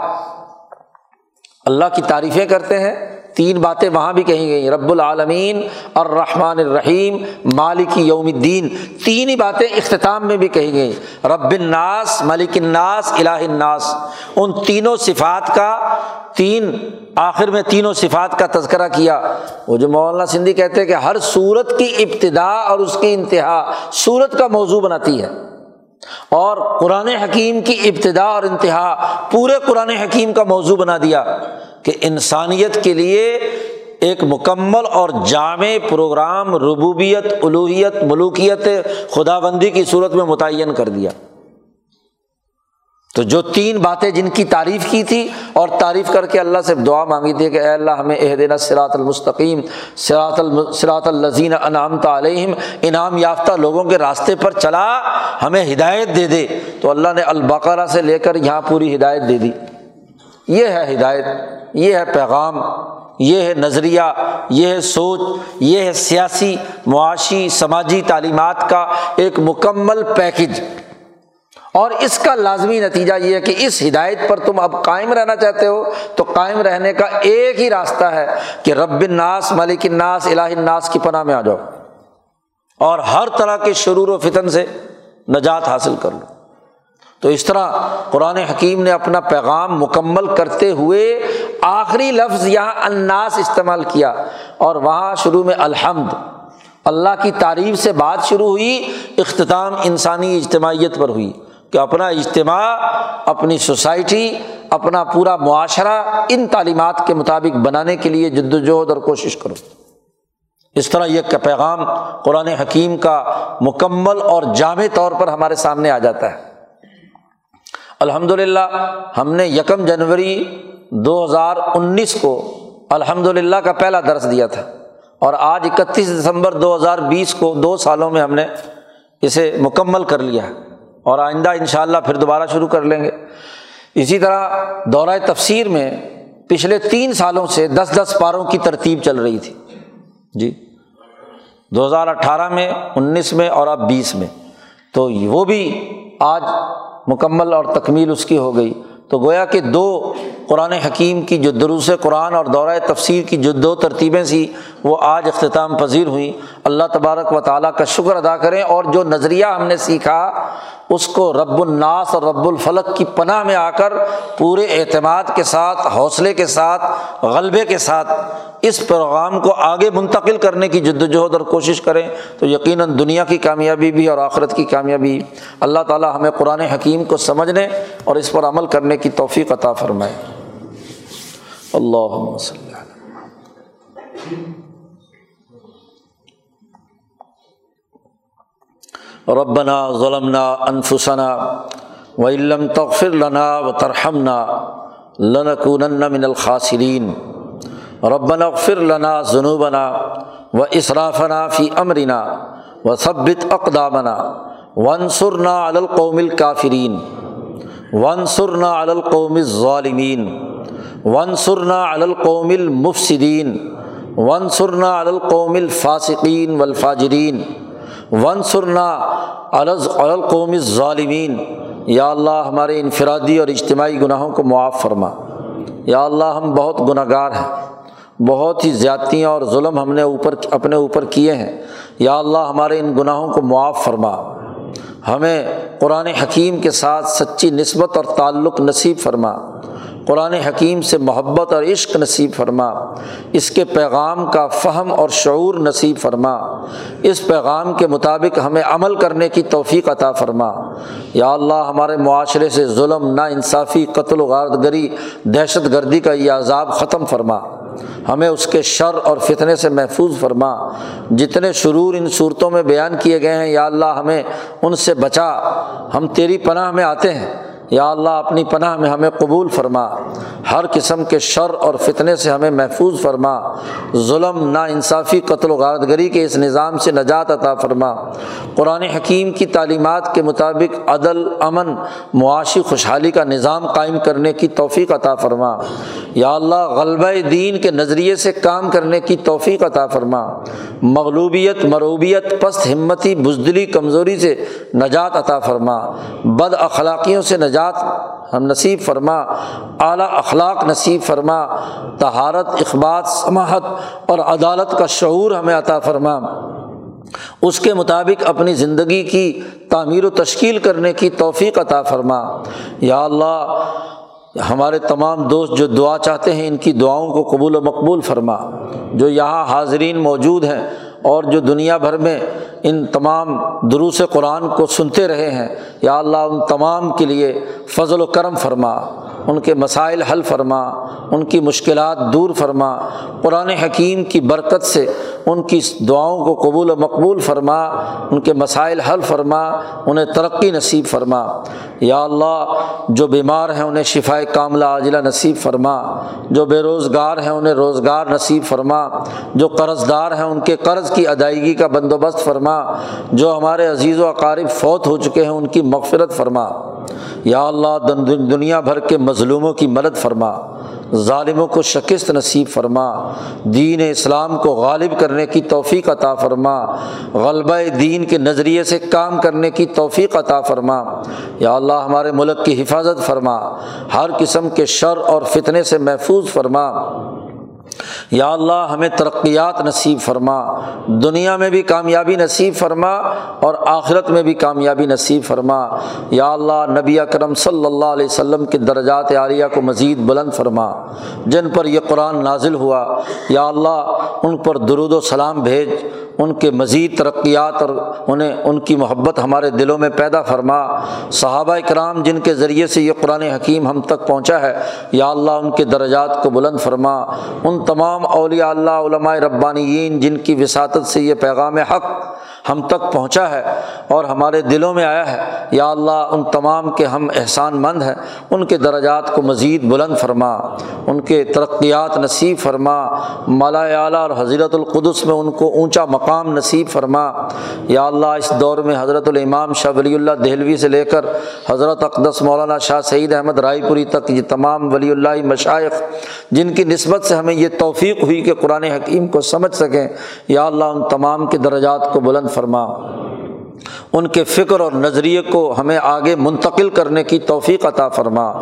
اللہ کی تعریفیں کرتے ہیں تین باتیں وہاں بھی کہیں گئی رب العالمین اور رحمٰن الرحیم، مالک یوم الدین، تین ہی باتیں اختتام میں بھی کہی گئی رب الناس، ملک الناس، الہ الناس۔ ان تینوں صفات کا، تین، آخر میں تینوں صفات کا تذکرہ کیا۔ وہ جو مولانا سندھی کہتے ہیں کہ ہر صورت کی ابتدا اور اس کی انتہا صورت کا موضوع بناتی ہے۔ اور قرآن حکیم کی ابتدا اور انتہا پورے قرآن حکیم کا موضوع بنا دیا۔ کہ انسانیت کے لیے ایک مکمل اور جامع پروگرام ربوبیت الوحیت ملوکیت خدا بندی کی صورت میں متعین کر دیا۔ تو جو تین باتیں جن کی تعریف کی تھی اور تعریف کر کے اللہ سے دعا مانگی تھی کہ اے اللہ ہمیں عہد دینا سراۃ المستقیم سراۃ سراۃ الزین انعام تعلیم انعام یافتہ لوگوں کے راستے پر چلا، ہمیں ہدایت دے دے۔ تو اللہ نے البقرہ سے لے کر یہاں پوری ہدایت دے دی۔ یہ ہے ہدایت، یہ ہے پیغام، یہ ہے نظریہ، یہ ہے سوچ، یہ ہے سیاسی، معاشی، سماجی تعلیمات کا ایک مکمل پیکج۔ اور اس کا لازمی نتیجہ یہ ہے کہ اس ہدایت پر تم اب قائم رہنا چاہتے ہو، تو قائم رہنے کا ایک ہی راستہ ہے کہ رب الناس، ملک الناس، الہ الناس کی پناہ میں آ جاؤ اور ہر طرح کے شرور و فتن سے نجات حاصل کر لو۔ تو اس طرح قرآن حکیم نے اپنا پیغام مکمل کرتے ہوئے آخری لفظ یہاں اناس استعمال کیا اور وہاں شروع میں الحمد، اللہ کی تعریف سے بات شروع ہوئی، اختتام انسانی اجتماعیت پر ہوئی کہ اپنا اجتماع، اپنی سوسائٹی، اپنا پورا معاشرہ ان تعلیمات کے مطابق بنانے کے لیے جد وجہد اور کوشش کرو۔ اس طرح یہ پیغام قرآن حکیم کا مکمل اور جامع طور پر ہمارے سامنے آ جاتا ہے۔ الحمد للہ ہم نے یکم جنوری دو ہزار انیس کو الحمد للہ کا پہلا درس دیا تھا اور آج اکتیس دسمبر دو ہزار بیس کو دو سالوں میں ہم نے اسے مکمل کر لیا اور آئندہ ان شاء اللہ پھر دوبارہ شروع کر لیں گے۔ اسی طرح دورۂ تفسیر میں پچھلے تین سالوں سے دس دس پاروں کی ترتیب چل رہی تھی۔ جی دو ہزار اٹھارہ میں، انیس میں اور اب بیس میں۔ تو وہ بھی آج مکمل اور تکمیل اس کی ہو گئی۔ تو گویا کہ دو قرآن حکیم کی جو دروس قرآن اور دورۂ تفسیر کی جو دو ترتیبیں سی وہ آج اختتام پذیر ہوئیں اللہ تبارک و تعالیٰ کا شکر ادا کریں اور جو نظریہ ہم نے سیکھا، اس کو رب الناس اور رب الفلق کی پناہ میں آ کر پورے اعتماد کے ساتھ، حوصلے کے ساتھ، غلبے کے ساتھ اس پیغام کو آگے منتقل کرنے کی جد وجہد اور کوشش کریں تو یقیناً دنیا کی کامیابی بھی اور آخرت کی کامیابی اللہ تعالیٰ ہمیں قرآن حکیم کو سمجھنے اور اس پر عمل کرنے کی توفیق عطا فرمائے۔ اللہ ربنا ظلمنا انفسنا و علم تغفر لنا و ترحمنا لنکونن من الخاسرین ربنا اغفر لنا ذنوبنا و اسرافنا فی امرنا و ثبت اقدامنا ونصرنا علی القوم الکافرین ونصرنا علی القوم الظالمین ونصرنا علی القوم المفسدین ونصرنا علی القوم الفاسقین والفاجرین ون سرنا القوم ظالمین یا اللہ ہمارے انفرادی اور اجتماعی گناہوں کو معاف فرما۔ یا اللہ ہم بہت گناہ گار ہیں۔ بہت ہی زیادتیاں اور ظلم ہم نے اوپر اپنے اوپر کیے ہیں۔ یا اللہ ہمارے ان گناہوں کو معاف فرما۔ ہمیں قرآن حکیم کے ساتھ سچی نسبت اور تعلق نصیب فرما۔ قرآن حکیم سے محبت اور عشق نصیب فرما۔ اس کے پیغام کا فہم اور شعور نصیب فرما۔ اس پیغام کے مطابق ہمیں عمل کرنے کی توفیق عطا فرما۔ یا اللہ، ہمارے معاشرے سے ظلم نا انصافی قتل و غارت دہشت گردی کا یہ عذاب ختم فرما۔ ہمیں اس کے شر اور فتنے سے محفوظ فرما۔ جتنے شرور ان صورتوں میں بیان کیے گئے ہیں، یا اللہ، ہمیں ان سے بچا۔ ہم تیری پناہ میں آتے ہیں۔ یا اللہ، اپنی پناہ میں ہمیں قبول فرما۔ ہر قسم کے شر اور فتنے سے ہمیں محفوظ فرما۔ ظلم نا انصافی قتل و غارت گری کے اس نظام سے نجات عطا فرما۔ قرآن حکیم کی تعلیمات کے مطابق عدل، امن، معاشی خوشحالی کا نظام قائم کرنے کی توفیق عطا فرما۔ یا اللہ، غلبہ دین کے نظریے سے کام کرنے کی توفیق عطا فرما۔ مغلوبیت، مروبیت، پست ہمتی، بزدلی، کمزوری سے نجات عطا فرما۔ بد اخلاقیوں سے نجات ہم نصیب فرما، اعلیٰ اخلاق نصیب فرما تہارت اخبات، سماحت اور عدالت کا شعور ہمیں عطا فرما۔ اس کے مطابق اپنی زندگی کی تعمیر و تشکیل کرنے کی توفیق عطا فرما۔ یا اللہ، ہمارے تمام دوست جو دعا چاہتے ہیں، ان کی دعاؤں کو قبول و مقبول فرما۔ جو یہاں حاضرین موجود ہیں اور جو دنیا بھر میں ان تمام دروس قرآن کو سنتے رہے ہیں۔ یا اللہ، ان تمام کے لیے فضل و کرم فرما، ان کے مسائل حل فرما، ان کی مشکلات دور فرما۔ قرآن حکیم کی برکت سے ان کی دعاؤں کو قبول و مقبول فرما، ان کے مسائل حل فرما، انہیں ترقی نصیب فرما۔ یا اللہ، جو بیمار ہیں انہیں شفا کاملہ عاجلہ نصیب فرما۔ جو بے روزگار ہیں انہیں روزگار نصیب فرما۔ جو قرض دار ہیں ان کے قرض کی ادائیگی کا بندوبست فرما۔ جو ہمارے عزیز و اقارب فوت ہو چکے ہیں، ان کی مغفرت فرما۔ یا اللہ دنیا بھر کے مظلوموں کی مدد فرما۔ ظالموں کو شکست نصیب فرما۔ دین اسلام کو غالب کرنے کی توفیق عطا فرما۔ غلبہ دین کے نظریے سے کام کرنے کی توفیق عطا فرما۔ یا اللہ، ہمارے ملک کی حفاظت فرما۔ ہر قسم کے شر اور فتنے سے محفوظ فرما۔ یا اللہ ہمیں ترقیات نصیب فرما، دنیا میں بھی کامیابی نصیب فرما اور آخرت میں بھی کامیابی نصیب فرما۔ یا اللہ نبی اکرم صلی اللہ علیہ وسلم کے درجات عالیہ کو مزید بلند فرما، جن پر یہ قرآن نازل ہوا۔ یا اللہ ان پر درود و سلام بھیج۔ ان کے مزید ترقیات اور انہیں ان کی محبت ہمارے دلوں میں پیدا فرما۔ صحابہ کرام جن کے ذریعے سے یہ قرآن حکیم ہم تک پہنچا ہے، یا اللہ ان کے درجات کو بلند فرما۔ ان تمام اولیاء، اللہ، علماء ربانیین جن کی وساطت سے یہ پیغام حق ہم تک پہنچا ہے اور ہمارے دلوں میں آیا ہے۔ یا اللہ، ان تمام کے ہم احسان مند ہیں، ان کے درجات کو مزید بلند فرما۔ ان کے ترقیات نصیب فرما۔ مالا اعلیٰ اور حضرت القدس میں ان کو اونچا مقام مقام نصیب فرما۔ یا اللہ، اس دور میں حضرت الامام شاہ ولی اللہ دہلوی سے لے کر حضرت اقدس مولانا شاہ سعید احمد رائے پوری تک، یہ تمام ولی اللہ مشائق، جن کی نسبت سے ہمیں یہ توفیق ہوئی کہ قرآن حکیم کو سمجھ سکیں، یا اللہ ان تمام کے درجات کو بلند فرما۔ ان کے فکر اور نظریے کو ہمیں آگے منتقل کرنے کی توفیق عطا فرما۔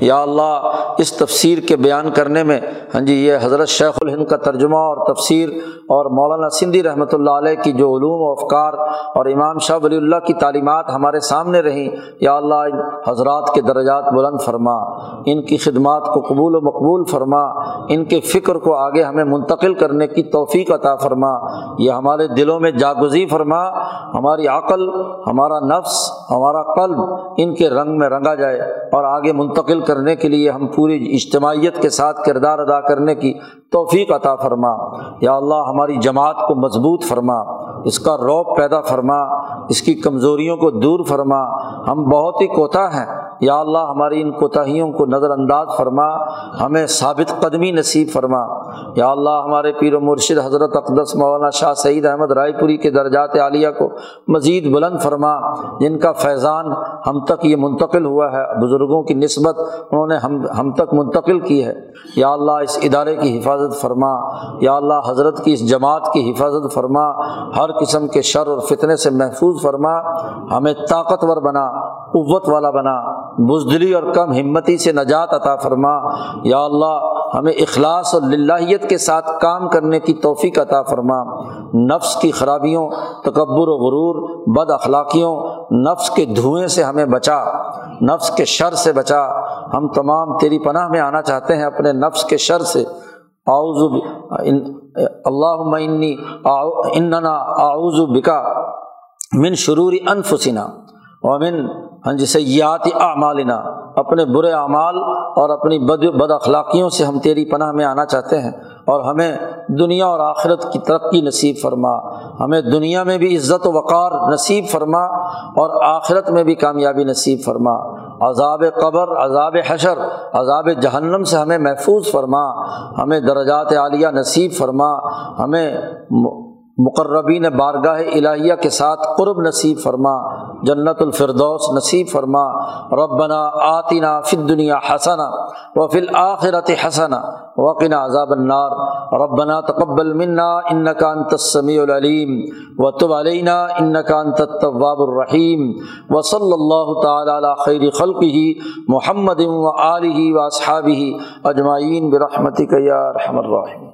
یا اللہ، اس تفسیر کے بیان کرنے میں ہاں جی یہ حضرت شیخ الہند کا ترجمہ اور تفسیر اور مولانا سندھی رحمۃ اللہ علیہ کی جو علوم و افکار اور امام شاہ ولی اللہ کی تعلیمات ہمارے سامنے رہیں، یا اللہ، ان حضرات کے درجات بلند فرما۔ ان کی خدمات کو قبول و مقبول فرما۔ ان کے فکر کو آگے ہمیں منتقل کرنے کی توفیق عطا فرما۔ یہ ہمارے دلوں میں جاگزی فرما۔ ہماری عقل، ہمارا نفس، ہمارا قلب ان کے رنگ میں رنگا جائے اور آگے منتقل کرنے کے لیے ہم پوری اجتماعیت کے ساتھ کردار ادا کرنے کی توفیق عطا فرما۔ یا اللہ، ہماری جماعت کو مضبوط فرما، اس کا روب پیدا فرما، اس کی کمزوریوں کو دور فرما۔ ہم بہت ہی کوتا ہیں۔ یا اللہ، ہماری ان کوتاہیوں کو نظر انداز فرما، ہمیں ثابت قدمی نصیب فرما۔ یا اللہ، ہمارے پیر و مرشد حضرت اقدس مولانا شاہ سعید احمد رائے پوری کے درجات عالیہ کو مزید بلند فرما جن کا فیضان ہم تک یہ منتقل ہوا ہے، بزرگوں کی نسبت انہوں نے ہم ہم تک منتقل کی ہے۔ یا اللہ اس ادارے کی حفاظت فرما، یا اللہ حضرت کی اس جماعت کی حفاظت فرما، ہر قسم کے شر اور فتنے سے محفوظ فرما، ہمیں طاقتور بنا، قوت والا بنا، بزدلی اور کم ہمتی سے نجات عطا فرما۔ یا اللہ ہمیں اخلاص اور للہیت کے ساتھ کام کرنے کی توفیق عطا فرما۔ نفس کی خرابیوں، تکبر و غرور بد اخلاقیوں، نفس کے دھوئیں سے ہمیں بچا، نفس کے شر سے بچا۔ ہم تمام تیری پناہ میں آنا چاہتے ہیں اپنے نفس کے شر سے۔ آؤز اللہ معنی اننا آؤز بکا من شروری انفسنا ومن ہاں جی سیات اعمالنا۔ اپنے برے اعمال اور اپنی بد بد اخلاقیوں سے ہم تیری پناہ میں آنا چاہتے ہیں۔ اور ہمیں دنیا اور آخرت کی ترقی نصیب فرما۔ ہمیں دنیا میں بھی عزت و وقار نصیب فرما اور آخرت میں بھی کامیابی نصیب فرما۔ عذاب قبر، عذاب حشر، عذاب جہنم سے ہمیں محفوظ فرما۔ ہمیں درجات عالیہ نصیب فرما۔ ہمیں مقربین بارگاہ الہیہ کے ساتھ قرب نصیب فرما، جنت الفردوس نصیب فرما، ربنا آتنا فی دنیا حسنا و فی الآخرت حسنا وقنا عذاب النار، ربنا تقبل منا انك انت السميع العليم وتب علينا انك انت التواب الرحيم وصلى الله تعالى على خير خلقه محمد وآله واصحابه اجمعين برحمتك يا ارحم الراحمين